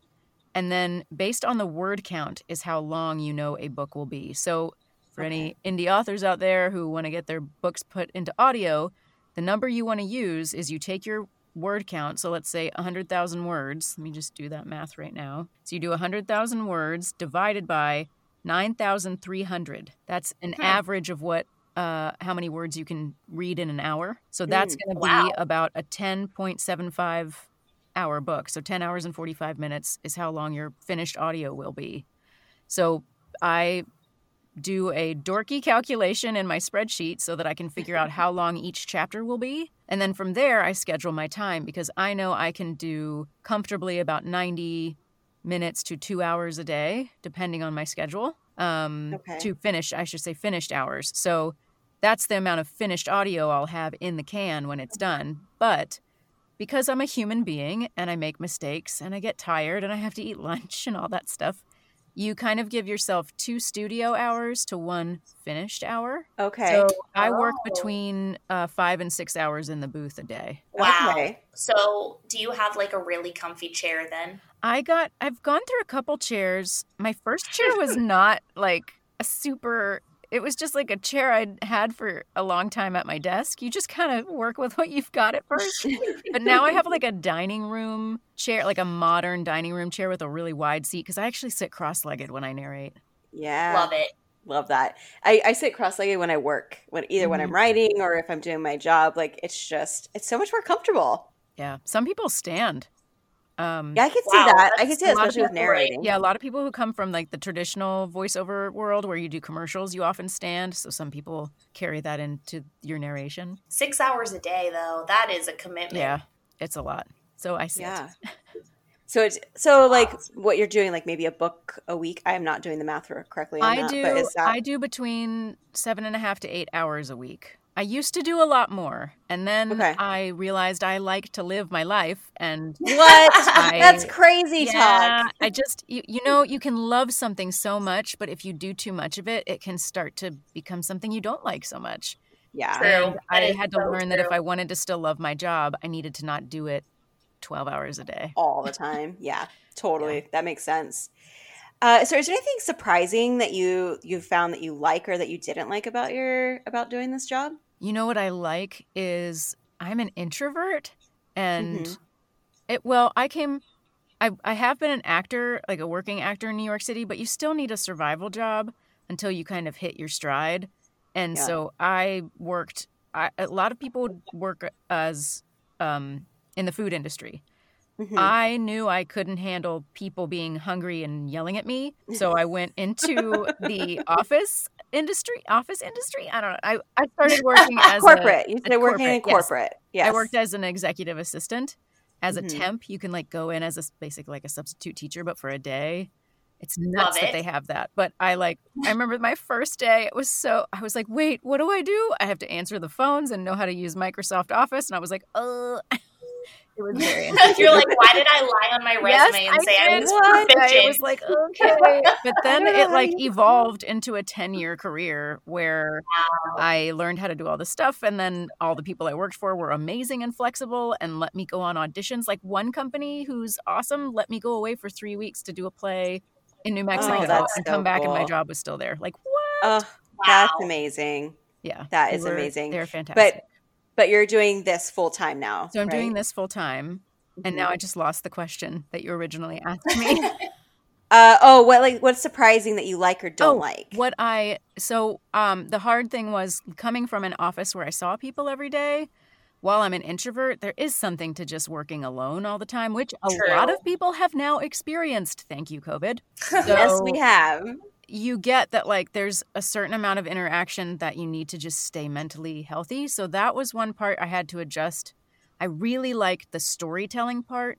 And then based on the word count is how long you know a book will be. So for any indie authors out there who want to get their books put into audio, the number you want to use is you take your word count. So let's say 100,000 words. Let me just do that math right now. So you do 100,000 words divided by 9,300. That's an Hmm. average of what uh, how many words you can read in an hour. So that's Mm, going to wow. be about a 10.75 hour book. So 10 hours and 45 minutes is how long your finished audio will be. So I do a dorky calculation in my spreadsheet so that I can figure out how long each chapter will be. And then from there, I schedule my time because I know I can do comfortably about 90 minutes to two hours a day, depending on my schedule, um, Okay. to finish, I should say, finished hours. So that's the amount of finished audio I'll have in the can when it's done. But because I'm a human being and I make mistakes and I get tired and I have to eat lunch and all that stuff, you kind of give yourself two studio hours to one finished hour. okay. So I work Oh. between uh, five and six hours in the booth a day. Wow. Okay. So, do you have like a really comfy chair then? I got, I've gone through a couple chairs. My first chair was not like a super, it was just like a chair I'd had for a long time at my desk. You just kind of work with what you've got at first. but now I have like a dining room chair, like a modern dining room chair with a really wide seat because I actually sit cross legged when I narrate. Yeah. Love it. Love that. I, I sit cross-legged when I work, when either when I'm Mhm. writing or if I'm doing my job. Like it's just it's so much more comfortable. Yeah. Some people stand. Um, Yeah, I can see Wow, that. I can see that, a lot of especially with people, right? narrating. Yeah, a lot of people who come from like the traditional voiceover world where you do commercials, you often stand. So some people carry that into your narration. Six hours a day, though, that is a commitment. Yeah, it's a lot. So I sit. Yeah. So it's so like what you're doing, like maybe a book a week. I am not doing the math correctly on I that, do. but is that I do between seven and a half to eight hours a week. I used to do a lot more, and then Okay. I realized I like to live my life, and what? I- That's crazy yeah, talk. I just you, you know you can love something so much, but if you do too much of it, it can start to become something you don't like so much. Yeah. True. I had to so learn that if. I wanted to still love my job, I needed to not do it 12 hours a day. all the time. Yeah, totally. That makes sense. Uh, so, is there anything surprising that you you found that you like or that you didn't like about your about doing this job? You know what I like is I'm an introvert and Mhm. it well, I came I I have been an actor, like a working actor in New York City, but you still need a survival job until you kind of hit your stride. And Yeah. so I worked I, a lot of people work as um in the food industry. Mhm. I knew I couldn't handle people being hungry and yelling at me, so I went into the office industry. Office industry? I don't know. I, I started working as corporate. A, you a said working in corporate, yes. Yes. I worked as an executive assistant. As a Mhm. temp, you can like go in as a basically like a substitute teacher, but for a day. It's nuts Love that they have that. But I like I remember my first day, it was so I was like, wait, what do I do? I have to answer the phones and know how to use Microsoft Office. And I was like, uh it was very You're like, why did I lie on my Yes, resume and I say I was What? I was like, okay. But then it like evolved into a 10 year career where Wow. I learned how to do all this stuff. And then all the people I worked for were amazing and flexible and let me go on auditions. Like one company who's awesome let me go away for three weeks to do a play in New oh, Mexico Oh, and so come back and my job was still there. Like, what? Oh, Wow. that's amazing. Yeah. That is they were- amazing. They're fantastic. But you're doing this full time now. so I'm doing this full time. And Mhm. now I just lost the question that you originally asked me. Uh, oh, what like what's surprising that you like or don't Oh, like? What I so um the hard thing was coming from an office where I saw people every day. While I'm an introvert, there is something to just working alone all the time, which a lot of people have now experienced. Thank you, COVID. yes, we have. You get that like there's a certain amount of interaction that you need to just stay mentally healthy. So that was one part I had to adjust. I really liked the storytelling part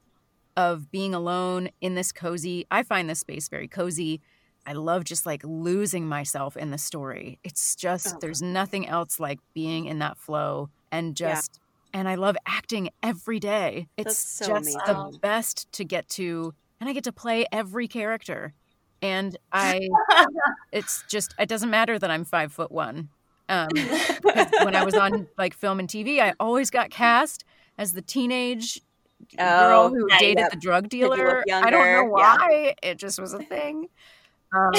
of being alone in this cozy. I find this space very cozy. I love just like losing myself in the story. It's just Oh. there's nothing else like being in that flow and Yeah. just and I love acting every day. It's so just the best to get to and I get to play every character. And I it's just it doesn't matter that I'm five foot one. Um, when I was on like film and TV, I always got cast as the teenage girl Oh, who nice. dated the drug dealer. I don't know yeah. why. It just was a thing. Um,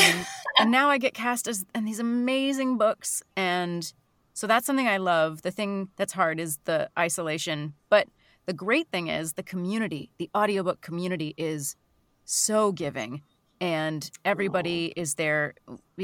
and now I get cast as in these amazing books, and so that's something I love. The thing that's hard is the isolation, but the great thing is the community. The audiobook community is so giving, and everybody is there,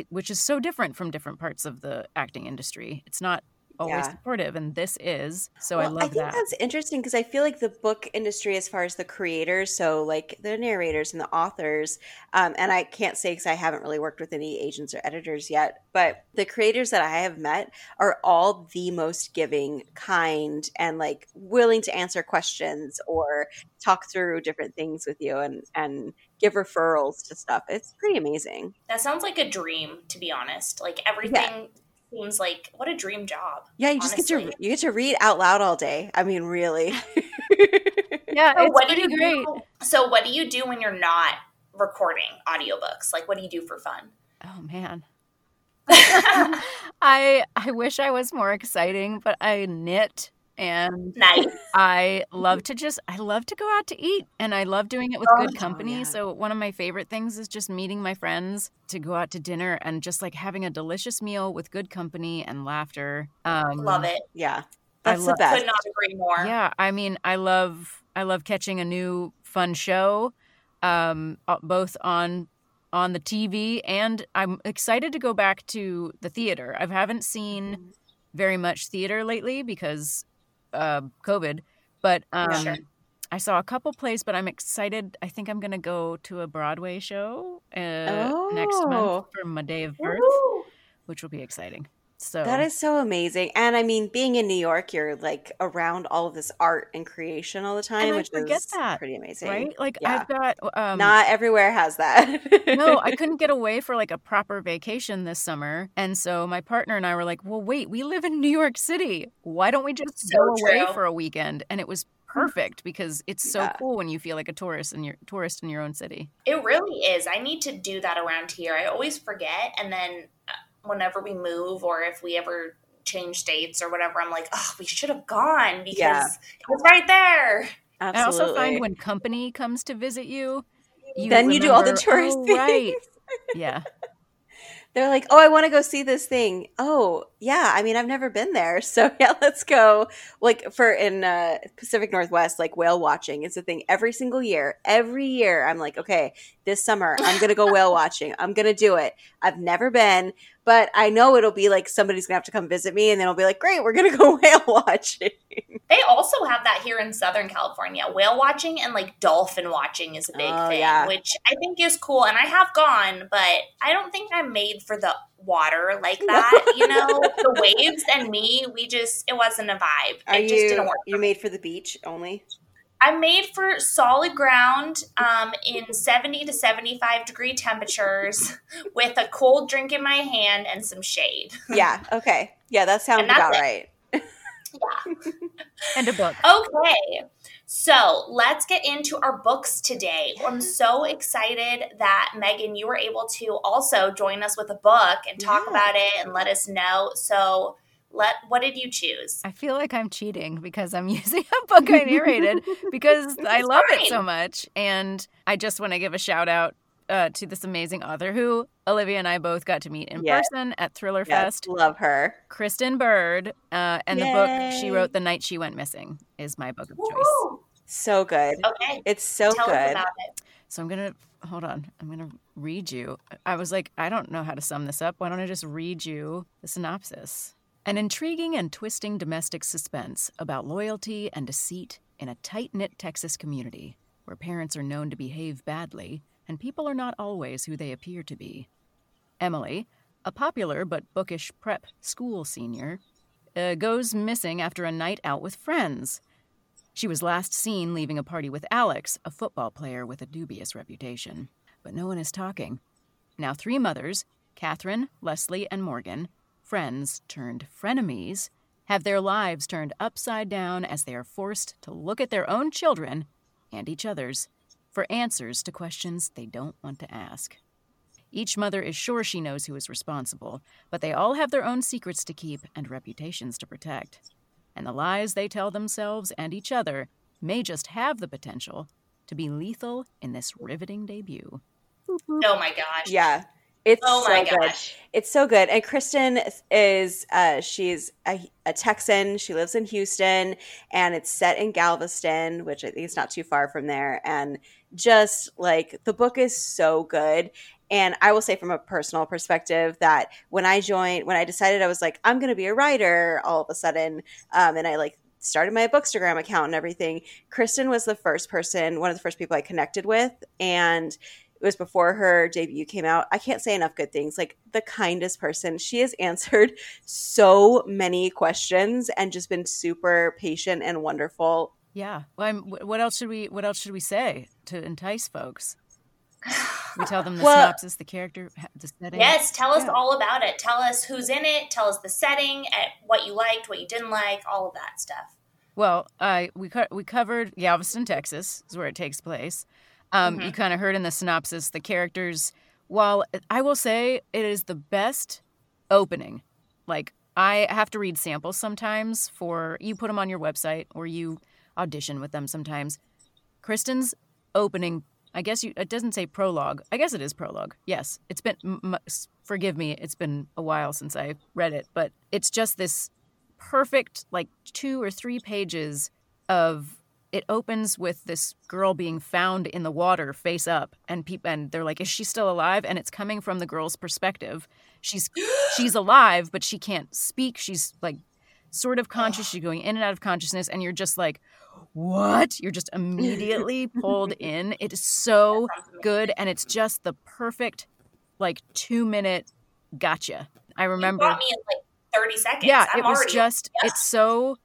which is so different from different parts of the acting industry. It's not always Yeah. supportive, and this is. So I Well, love think that. that's interesting because I feel like the book industry, as far as the creators, so like the narrators and the authors, um, and I can't say because I haven't really worked with any agents or editors yet, but the creators that I have met are all the most giving, kind, and like willing to answer questions or talk through different things with you and and give referrals to stuff. It's pretty amazing. That sounds like a dream, to be honest. Like everything seems like what a dream job. Yeah, you just get to you get to read out loud all day. I mean, really. yeah, So it's what do pretty you great. do? So what do you do when you're not recording audiobooks? Like what do you do for fun? Oh man. I I wish I was more exciting, but I knit and nice. I love to just I love to go out to eat and I love doing it with Oh, good company. yeah. So one of my favorite things is just meeting my friends to go out to dinner and just like having a delicious meal with good company and laughter. Um Love it. yeah, I that's the love- best. Could not agree more. Yeah, I mean, I love I love catching a new fun show, um, uh, both on on the TV and I'm excited to go back to the theater. I haven't seen very much theater lately because uh, COVID, but um, Sure. I saw a couple plays. But I'm excited. I think I'm gonna go to a Broadway show uh, next Oh. month for my day of birth, Woo! which will be exciting. So That is so amazing. And I mean, being in New York, you're like around all of this art and creation all the time, And I which forget is that, pretty amazing. right. Like Yeah. I've got um, Not everywhere has that. no, I couldn't get away for like a proper vacation this summer. And so my partner and I were like, well, wait, we live in New York City. Why don't we just So go away for a weekend? And it was perfect because it's so Yeah. cool when you feel like a tourist in your tourist in your own city. It really is. I need to do that around here. I always forget, and then whenever we move or if we ever change states or whatever, I'm like, oh, we should have gone because Yeah. it was right there. I also find when company comes to visit you, you then you do all the remember, tourist "Oh, things. Right. Yeah. They're like, oh, I want to go see this thing. Oh, yeah. I mean, I've never been there. So, yeah, let's go. Like, for in uh, Pacific Northwest, like whale watching is a thing every single year. Every year, I'm like, okay, this summer, I'm going to go whale watching. I'm going to do it. I've never been, but I know it'll be like somebody's going to have to come visit me, and then it'll be like, great, we're going to go whale watching. They also have that here in Southern California. Whale watching and like dolphin watching is a big Oh, thing, yeah. which I think is cool. And I have gone, but I don't think I'm made for the water like that. You know, the waves and me, we just, it wasn't a vibe. Are it just didn't you work. you made for the beach only? I'm made for solid ground um, in 70 to 75 degree temperatures with a cold drink in my hand and some shade. Yeah. Okay. Yeah, that sounds about it. right. Yeah. And a book. Okay. So let's get into our books today. I'm so excited that Megan, you were able to also join us with a book and talk Yeah. about it and let us know. So let what did you choose? I feel like I'm cheating because I'm using a book I narrated because I It's love it so much. And I just want to give a shout out uh, to this amazing author who Olivia and I both got to meet in Yes. person at Thriller Yes, Fest. love her. Kristen Bird, uh, and the book she wrote, The Night She Went Missing, is my book of choice. So good. Okay. It's so Tell us good. about it. So I'm going to hold on. I'm going to read you. I was like, I don't know how to sum this up. Why don't I just read you the synopsis? An intriguing and twisting domestic suspense about loyalty and deceit in a tight knit Texas community where parents are known to behave badly and people are not always who they appear to be. Emily, a popular but bookish prep school senior, uh, goes missing after a night out with friends. She was last seen leaving a party with Alex, a football player with a dubious reputation. But no one is talking. Now, three mothers Catherine, Leslie, and Morgan, friends turned frenemies, have their lives turned upside down as they are forced to look at their own children and each other's for answers to questions they don't want to ask. Each mother is sure she knows who is responsible, but they all have their own secrets to keep and reputations to protect. And the lies they tell themselves and each other may just have the potential to be lethal in this riveting debut. Oh my gosh. Yeah. It's Oh so my good. It's so good. And Kristen is uh she's a, a Texan. She lives in Houston and it's set in Galveston, which I think is not too far from there. And just like the book is so good. And I will say from a personal perspective that when I joined, when I decided I was like, I'm going to be a writer all of a sudden, um, and I like started my Bookstagram account and everything, Kristen was the first person, one of the first people I connected with. And it was before her debut came out. I can't say enough good things. Like the kindest person. She has answered so many questions and just been super patient and wonderful. Yeah. Well, I'm, what else should we What else should we say to entice folks? We tell them the Well- synopsis, the character, the setting. Yes, tell us Yeah. all about it. Tell us who's in it. Tell us the setting, eh, what you liked, what you didn't like, all of that stuff. Well, I we co- we covered Galveston, Texas, is where it takes place. Um, You kind of heard in the synopsis the characters. While I will say it is the best opening, like I have to read samples sometimes for you put them on your website or you audition with them sometimes. Kristen's opening, I guess you it doesn't say prologue. I guess it is prologue. Yes, it's been m- forgive me, it's been a while since I read it, but it's just this perfect like two or three pages of it opens with this girl being found in the water face up and peop- and they're like is she still alive and it's coming from the girl's perspective she's she's alive but she can't speak she's like sort of conscious she's going in and out of consciousness and you're just like what you're just immediately pulled in it is so That sounds amazing. good and it's just the perfect like 2 minute gotcha i You remember got me in like 30 seconds. yeah, I'm it was already, just yeah. it's so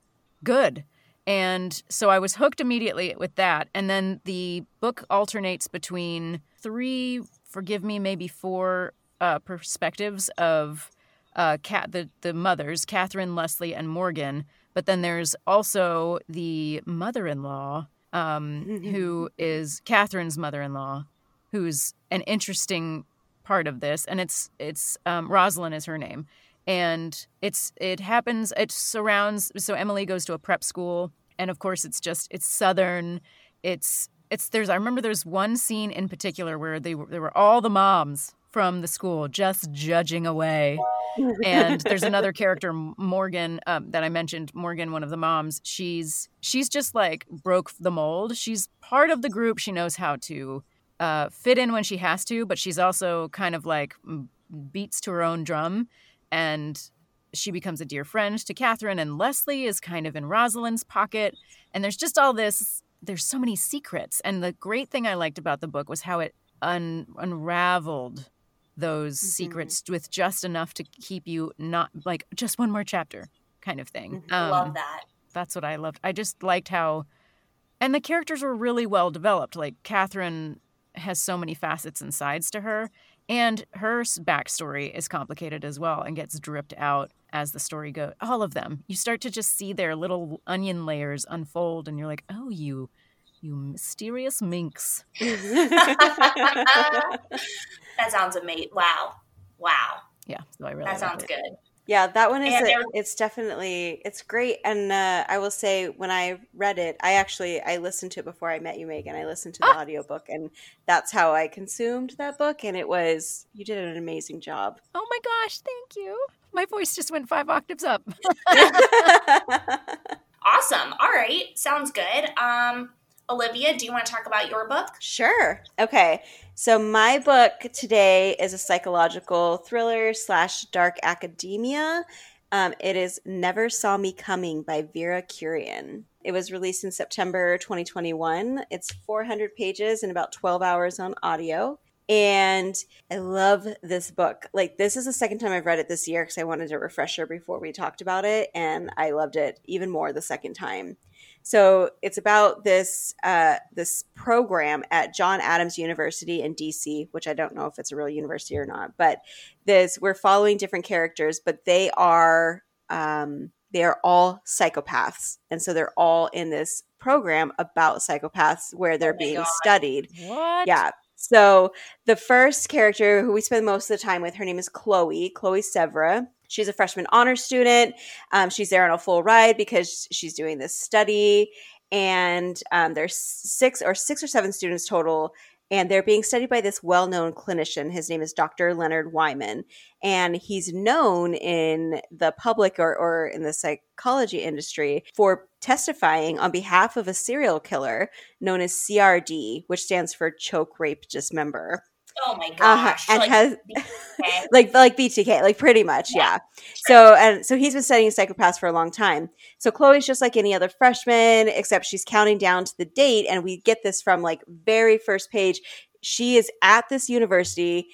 good. And so I was hooked immediately with that. And then the book alternates between three, forgive me, maybe four uh, perspectives of uh, Cat, the, the mothers, Catherine, Leslie, and Morgan. But then there's also the mother in law, um, who is Catherine's mother in law, who's an interesting part of this. And it's, it's um, Rosalind is her name and it's it happens it surrounds so emily goes to a prep school and of course it's just it's southern. It's it's there's i remember there's one scene in particular where they were there were all the moms from the school just judging away. And there's another character morgan um, that i mentioned morgan one of the moms. She's she's just like broke the mold. She's part of the group. She knows how to uh, fit in when she has to but she's also kind of like beats to her own drum and she becomes a dear friend to Catherine, and Leslie is kind of in Rosalind's pocket. And there's just all this, there's so many secrets. And the great thing I liked about the book was how it un- unraveled those Mhm. secrets with just enough to keep you not like just one more chapter kind of thing. Mhm. Um, Love that. that's what I loved. I just liked how, and the characters were really well developed. Like Catherine has so many facets and sides to her, and her backstory is complicated as well and gets dripped out as the story goes. All of them, you start to just see their little onion layers unfold, and you're like, oh, you, you mysterious minx. that sounds amazing. Wow. Wow. Yeah, so I really That sounds it. good. Yeah, that one is. A, it's definitely it's great, and uh, I will say when I read it, I actually I listened to it before I met you, Megan. I listened to the Ah. audiobook, and that's how I consumed that book. And it was you did an amazing job. Oh my gosh, thank you. My voice just went five octaves up. Awesome. All right. Sounds good. Um, Olivia, do you want to talk about your book? Sure. Okay. So my book today is a psychological thriller slash dark academia. Um, it is Never Saw Me Coming by Vera Kurian. It was released in September 2021. It's 400 pages and about 12 hours on audio. And I love this book. Like, this is the second time I've read it this year because I wanted a refresher before we talked about it. And I loved it even more the second time. So it's about this uh, this program at John Adams University in DC, which I don't know if it's a real university or not. But this we're following different characters, but they are um, they are all psychopaths, and so they're all in this program about psychopaths where they're oh being God. studied. What? Yeah. So the first character who we spend most of the time with, her name is Chloe, Chloe Sevre. She's a freshman honor student. Um, she's there on a full ride because she's doing this study. And um, there's six or six or seven students total. And they're being studied by this well known clinician. His name is Dr. Leonard Wyman. And he's known in the public or, or in the psychology industry for testifying on behalf of a serial killer known as CRD, which stands for choke, rape, dismember. Oh my uh-huh, gosh! Uh, and like has like like BTK, like pretty much, yeah. yeah. So and so he's been studying psychopaths for a long time. So Chloe's just like any other freshman, except she's counting down to the date, and we get this from like very first page. She is at this university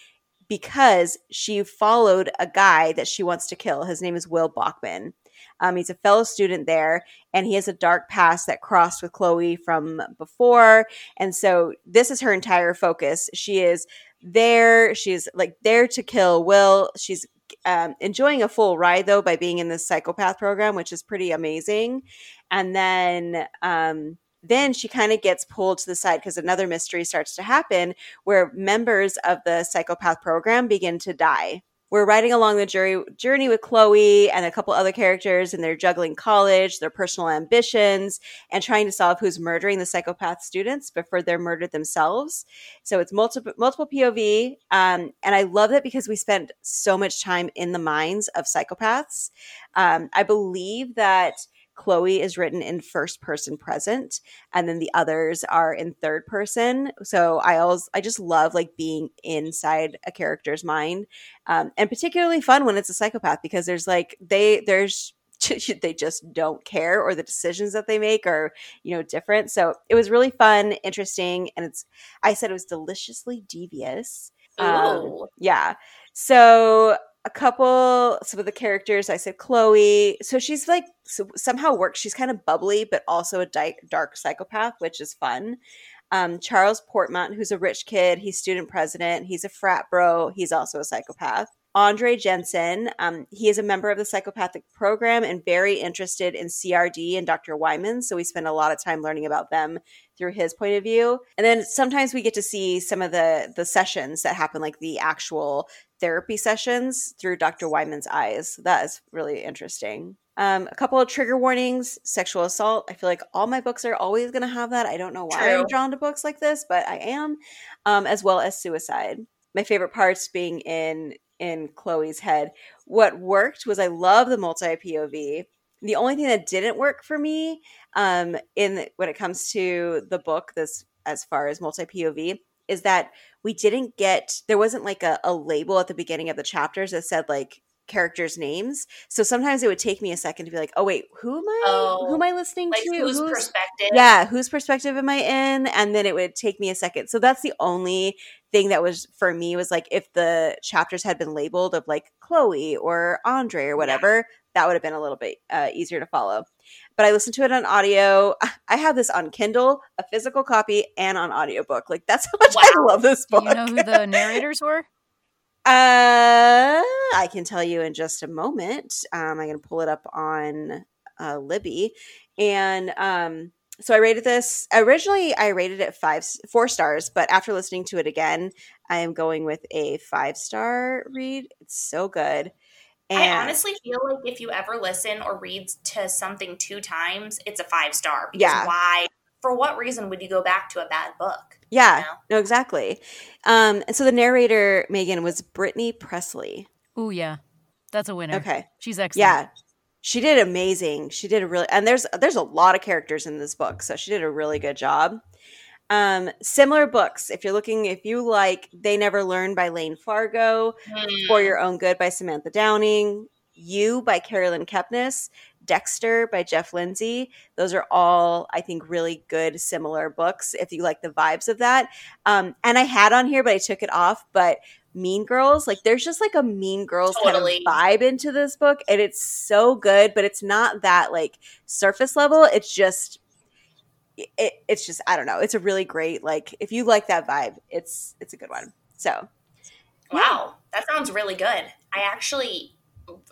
because she followed a guy that she wants to kill. His name is Will Bachman. Um, he's a fellow student there, and he has a dark past that crossed with Chloe from before. And so this is her entire focus. She is there. She's like there to kill Will. She's um, enjoying a full ride though by being in this psychopath program, which is pretty amazing. And then, um, then she kind of gets pulled to the side because another mystery starts to happen where members of the psychopath program begin to die we're riding along the jury, journey with Chloe and a couple other characters, and they're juggling college, their personal ambitions, and trying to solve who's murdering the psychopath students before they're murdered themselves. So it's multiple multiple POV, um, and I love it because we spent so much time in the minds of psychopaths. Um, I believe that Chloe is written in first person present and then the others are in third person. So I always I just love like being inside a character's mind. Um, and particularly fun when it's a psychopath because there's like they there's they just don't care or the decisions that they make are you know different so it was really fun interesting and it's i said it was deliciously devious um, yeah so a couple some of the characters i said chloe so she's like so somehow works she's kind of bubbly but also a di- dark psychopath which is fun um, charles portmont who's a rich kid he's student president he's a frat bro he's also a psychopath Andre Jensen. Um, he is a member of the psychopathic program and very interested in CRD and Dr. Wyman. So we spend a lot of time learning about them through his point of view. And then sometimes we get to see some of the the sessions that happen, like the actual therapy sessions through Dr. Wyman's eyes. That is really interesting. Um, a couple of trigger warnings sexual assault. I feel like all my books are always going to have that. I don't know why True. I'm drawn to books like this, but I am, um, as well as suicide. My favorite parts being in in Chloe's head. What worked was I love the multi POV. The only thing that didn't work for me um, in the, when it comes to the book, this as far as multi POV, is that we didn't get there wasn't like a, a label at the beginning of the chapters that said like characters' names. So sometimes it would take me a second to be like, oh wait, who am I? Oh, who am oh, I listening like to? Whose, whose perspective? Yeah, whose perspective am I in? And then it would take me a second. So that's the only thing that was for me was like if the chapters had been labeled of like Chloe or Andre or whatever, yeah. That would have been a little bit uh, easier to follow. But I listened to it on audio. I have this on Kindle, a physical copy, and on audiobook. Like that's how much wow. I love this book. Do you know who the narrators were? Uh, I can tell you in just a moment. Um, I'm going to pull it up on uh, Libby, and um, so I rated this originally. I rated it five, four stars, but after listening to it again, I am going with a five star read. It's so good. And I honestly feel like if you ever listen or read to something two times, it's a five star. Because yeah. Why? For what reason would you go back to a bad book? Yeah. You know? No, exactly. Um, and so the narrator Megan was Brittany Pressley. Oh yeah, that's a winner. Okay, she's excellent. Yeah, she did amazing. She did a really and there's there's a lot of characters in this book, so she did a really good job. Um, similar books, if you're looking, if you like They Never Learn by Layne Fargo, mm. For Your Own Good by Samantha Downing, You by Caroline Kepnes, Dexter by Jeff Lindsay. Those are all, I think, really good, similar books if you like the vibes of that. Um, and I had on here, but I took it off. But Mean Girls, like there's just like a Mean Girls totally. kind of vibe into this book, and it's so good, but it's not that like surface level. It's just it, it's just I don't know. It's a really great like if you like that vibe, it's it's a good one. So, wow, that sounds really good. I actually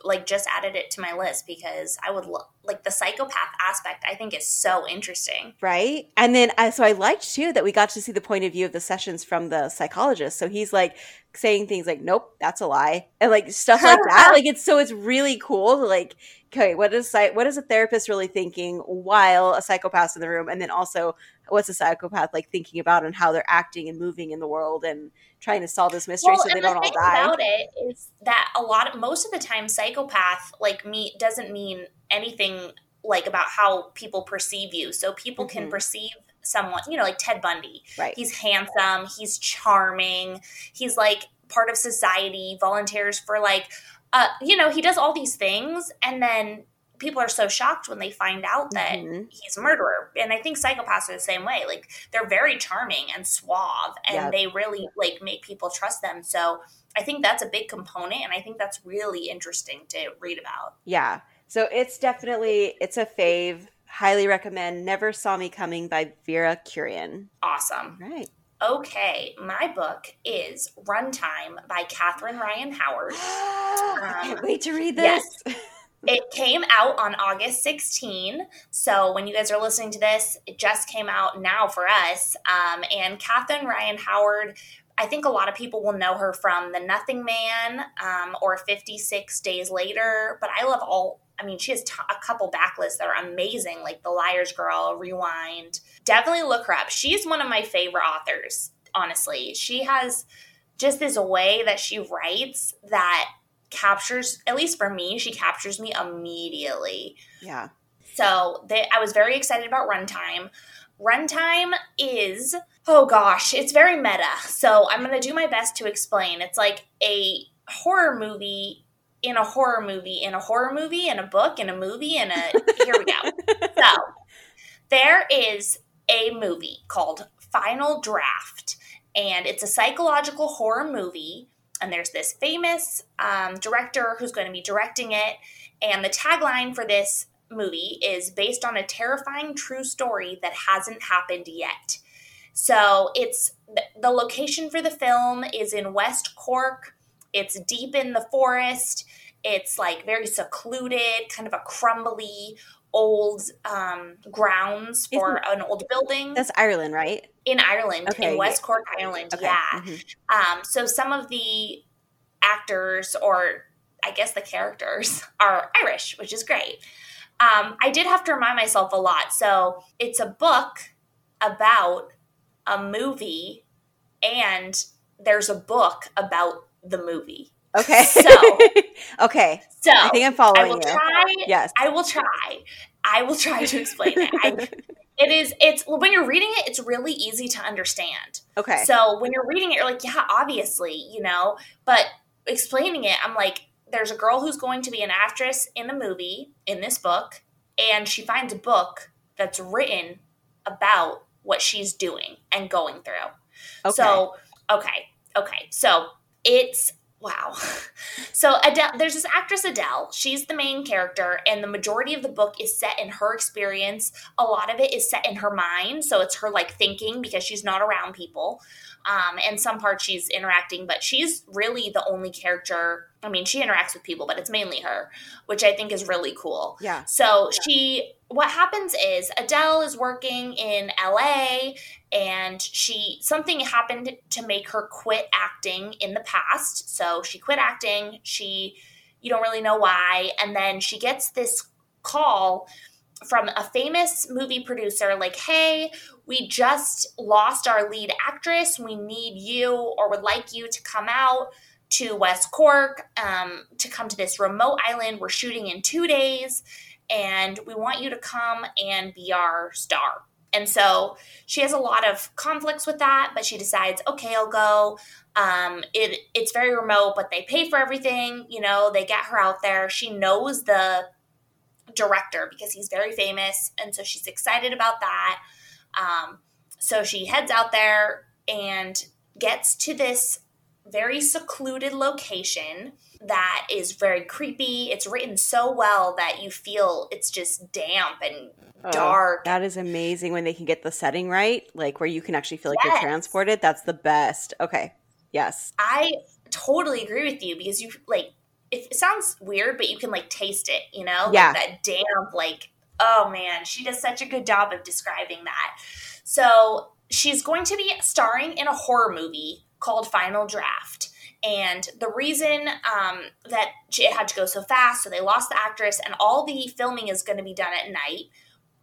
like just added it to my list because I would lo- like the psychopath aspect. I think is so interesting, right? And then I so I liked too that we got to see the point of view of the sessions from the psychologist. So he's like saying things like, "Nope, that's a lie," and like stuff like that. Like it's so it's really cool to like, okay, what is what is a therapist really thinking while a psychopath's in the room, and then also what's a psychopath like thinking about and how they're acting and moving in the world and trying to solve this mystery well, so they don't all die. About it is that a lot of most of the time, psychopath like me doesn't mean anything like about how people perceive you. So people mm-hmm. can perceive someone, you know, like Ted Bundy. Right. He's handsome, he's charming, he's like part of society, volunteers for like uh, you know, he does all these things and then people are so shocked when they find out that mm-hmm. he's a murderer. And I think psychopaths are the same way. Like they're very charming and suave and yep. they really like make people trust them. So I think that's a big component and I think that's really interesting to read about. Yeah. So it's definitely it's a fave. Highly recommend Never Saw Me Coming by Vera Kurian. Awesome. Right. Okay, my book is Runtime by Catherine Ryan Howard. um, can't wait to read this. Yes. it came out on August 16. So when you guys are listening to this, it just came out now for us. Um, and Catherine Ryan Howard I think a lot of people will know her from The Nothing Man um, or 56 Days Later, but I love all. I mean, she has t- a couple backlists that are amazing, like The Liar's Girl, Rewind. Definitely look her up. She's one of my favorite authors, honestly. She has just this way that she writes that captures, at least for me, she captures me immediately. Yeah. So they, I was very excited about Runtime. Runtime is oh gosh, it's very meta. So I'm going to do my best to explain. It's like a horror movie in a horror movie in a horror movie in a book in a movie in a here we go. So there is a movie called Final Draft and it's a psychological horror movie and there's this famous um, director who's going to be directing it and the tagline for this movie is based on a terrifying true story that hasn't happened yet so it's the location for the film is in West Cork. It's deep in the forest. It's like very secluded, kind of a crumbly old um, grounds for Isn't, an old building. That's Ireland, right? In Ireland, okay. in West Cork, Ireland. Okay. Yeah. Mm-hmm. Um, so some of the actors, or I guess the characters, are Irish, which is great. Um, I did have to remind myself a lot. So it's a book about a movie and there's a book about the movie. Okay. So okay. So I think I'm following I will you. Try, yes. I will try. I will try to explain it. I, it is. It's when you're reading it, it's really easy to understand. Okay. So when you're reading it, you're like, yeah, obviously, you know. But explaining it, I'm like, there's a girl who's going to be an actress in a movie in this book, and she finds a book that's written about what she's doing and going through. Okay. So, okay, okay. So it's wow. So Adele, there's this actress Adele. She's the main character, and the majority of the book is set in her experience. A lot of it is set in her mind, so it's her like thinking because she's not around people. Um, and some parts she's interacting, but she's really the only character. I mean, she interacts with people, but it's mainly her, which I think is really cool. Yeah. So yeah. she, what happens is Adele is working in LA and she, something happened to make her quit acting in the past. So she quit acting. She, you don't really know why. And then she gets this call from a famous movie producer like, hey, we just lost our lead actress. We need you or would like you to come out to West Cork um, to come to this remote island. We're shooting in two days, and we want you to come and be our star. And so she has a lot of conflicts with that, but she decides, okay, I'll go. Um, it it's very remote, but they pay for everything. You know, they get her out there. She knows the director because he's very famous, and so she's excited about that. Um, so she heads out there and gets to this very secluded location that is very creepy. It's written so well that you feel it's just damp and oh, dark. That is amazing when they can get the setting right, like where you can actually feel like yes. you're transported. That's the best. Okay. Yes. I totally agree with you because you like it sounds weird, but you can like taste it, you know? Yeah. Like that damp, like, oh man, she does such a good job of describing that. So she's going to be starring in a horror movie called Final Draft. And the reason um, that it had to go so fast, so they lost the actress, and all the filming is going to be done at night.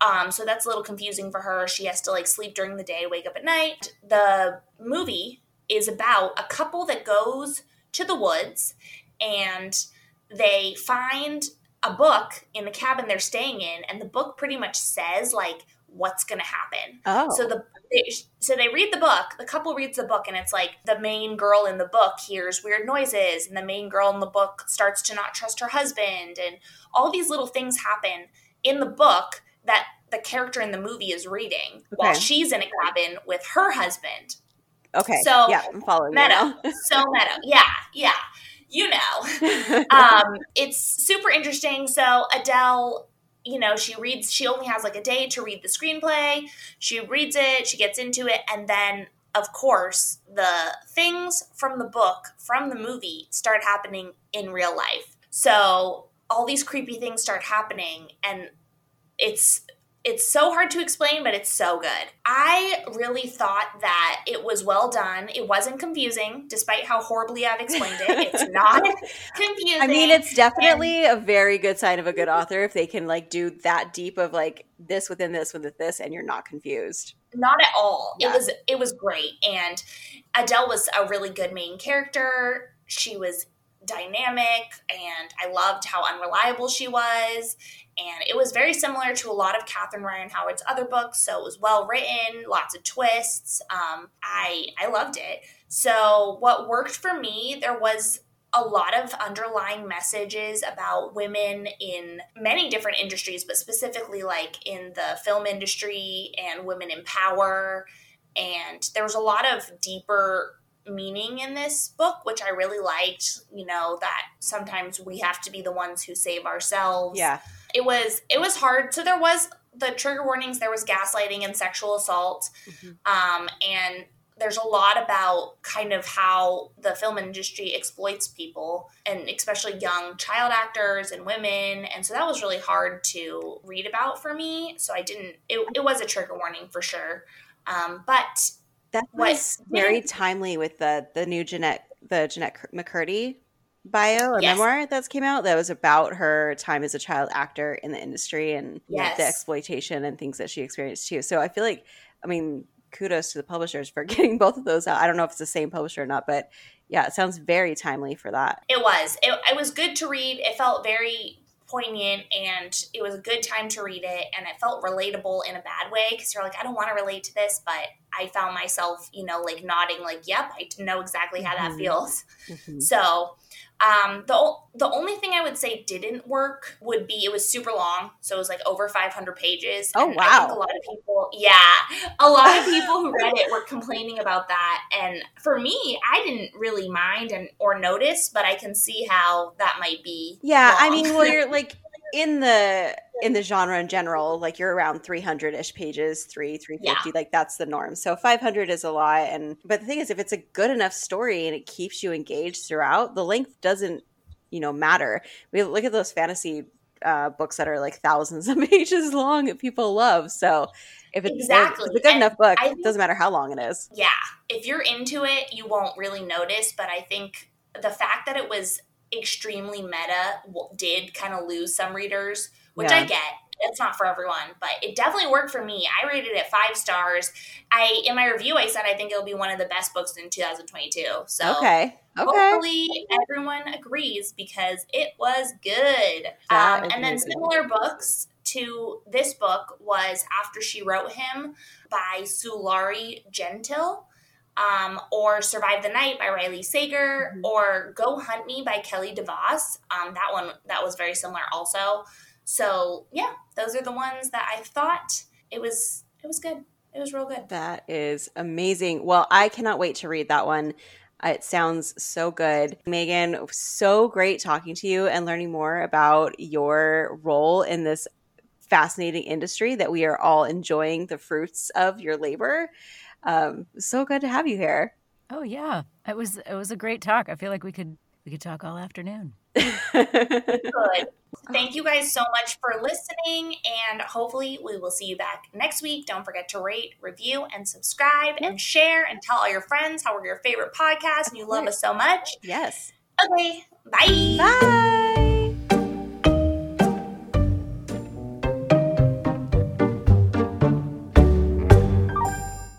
Um, so that's a little confusing for her. She has to like sleep during the day, wake up at night. The movie is about a couple that goes to the woods and they find a book in the cabin they're staying in, and the book pretty much says like what's going to happen. Oh, so the they, so they read the book. The couple reads the book, and it's like the main girl in the book hears weird noises, and the main girl in the book starts to not trust her husband, and all these little things happen in the book that the character in the movie is reading okay. while she's in a cabin with her husband. Okay. So yeah, I'm following meta. so meta. Yeah, yeah. You know, um, it's super interesting. So Adele you know, she reads, she only has like a day to read the screenplay. She reads it, she gets into it, and then, of course, the things from the book, from the movie, start happening in real life. So all these creepy things start happening, and it's it's so hard to explain, but it's so good. I really thought that it was well done. It wasn't confusing, despite how horribly I've explained it. It's not confusing. I mean, it's definitely and, a very good sign of a good author if they can like do that deep of like this within this within this, and you're not confused. Not at all. Yeah. It was it was great, and Adele was a really good main character. She was dynamic and I loved how unreliable she was and it was very similar to a lot of Catherine Ryan Howard's other books. So it was well written, lots of twists. Um, I I loved it. So what worked for me, there was a lot of underlying messages about women in many different industries, but specifically like in the film industry and women in power. And there was a lot of deeper meaning in this book, which I really liked. You know, that sometimes we have to be the ones who save ourselves. Yeah it was it was hard. So there was the trigger warnings. There was gaslighting and sexual assault, mm-hmm. um, and there's a lot about kind of how the film industry exploits people and especially young child actors and women and so that was really hard to read about for me so i didn't it, it was a trigger warning for sure um, but that was very timely with the the new Jennette the Jennette McCurdy bio or yes. memoir that's came out that was about her time as a child actor in the industry and yes. the exploitation and things that she experienced too. So I feel like, I mean, kudos to the publishers for getting both of those out. I don't know if it's the same publisher or not, but yeah, it sounds very timely for that. It was. It, it was good to read. It felt very poignant and it was a good time to read it and it felt relatable in a bad way because you're like i don't want to relate to this but i found myself you know like nodding like yep i know exactly how that mm-hmm. feels mm-hmm. so um, the the only thing I would say didn't work would be it was super long, so it was like over 500 pages. Oh wow! I think a lot of people, yeah, a lot of people who read it were complaining about that. And for me, I didn't really mind and or notice, but I can see how that might be. Yeah, long. I mean, well, you're like in the in the genre in general, like you're around 300 ish pages, three, 350, yeah. like that's the norm. So 500 is a lot. And, but the thing is, if it's a good enough story and it keeps you engaged throughout, the length doesn't, you know, matter. We look at those fantasy uh, books that are like thousands of pages long that people love. So if it's, exactly. it's a good and enough book, think, it doesn't matter how long it is. Yeah. If you're into it, you won't really notice. But I think the fact that it was extremely meta did kind of lose some readers, which yeah. I get. It's not for everyone, but it definitely worked for me. I rated it five stars. I in my review I said I think it'll be one of the best books in 2022. So okay, okay. hopefully everyone agrees because it was good. Um, and then similar books to this book was After She Wrote Him by Sulari Gentill, um, or Survive the Night by Riley Sager, mm-hmm. or Go Hunt Me by Kelly DeVos. Um, that one that was very similar also. So yeah, those are the ones that I thought it was it was good. It was real good. That is amazing. Well, I cannot wait to read that one. It sounds so good. Megan, so great talking to you and learning more about your role in this fascinating industry that we are all enjoying the fruits of your labor. Um, so good to have you here. Oh yeah, it was it was a great talk. I feel like we could we could talk all afternoon. good. Thank you guys so much for listening, and hopefully we will see you back next week. Don't forget to rate, review, and subscribe, and share, and tell all your friends how we're your favorite podcast, and you love us so much. Yes. Okay. Bye. Bye.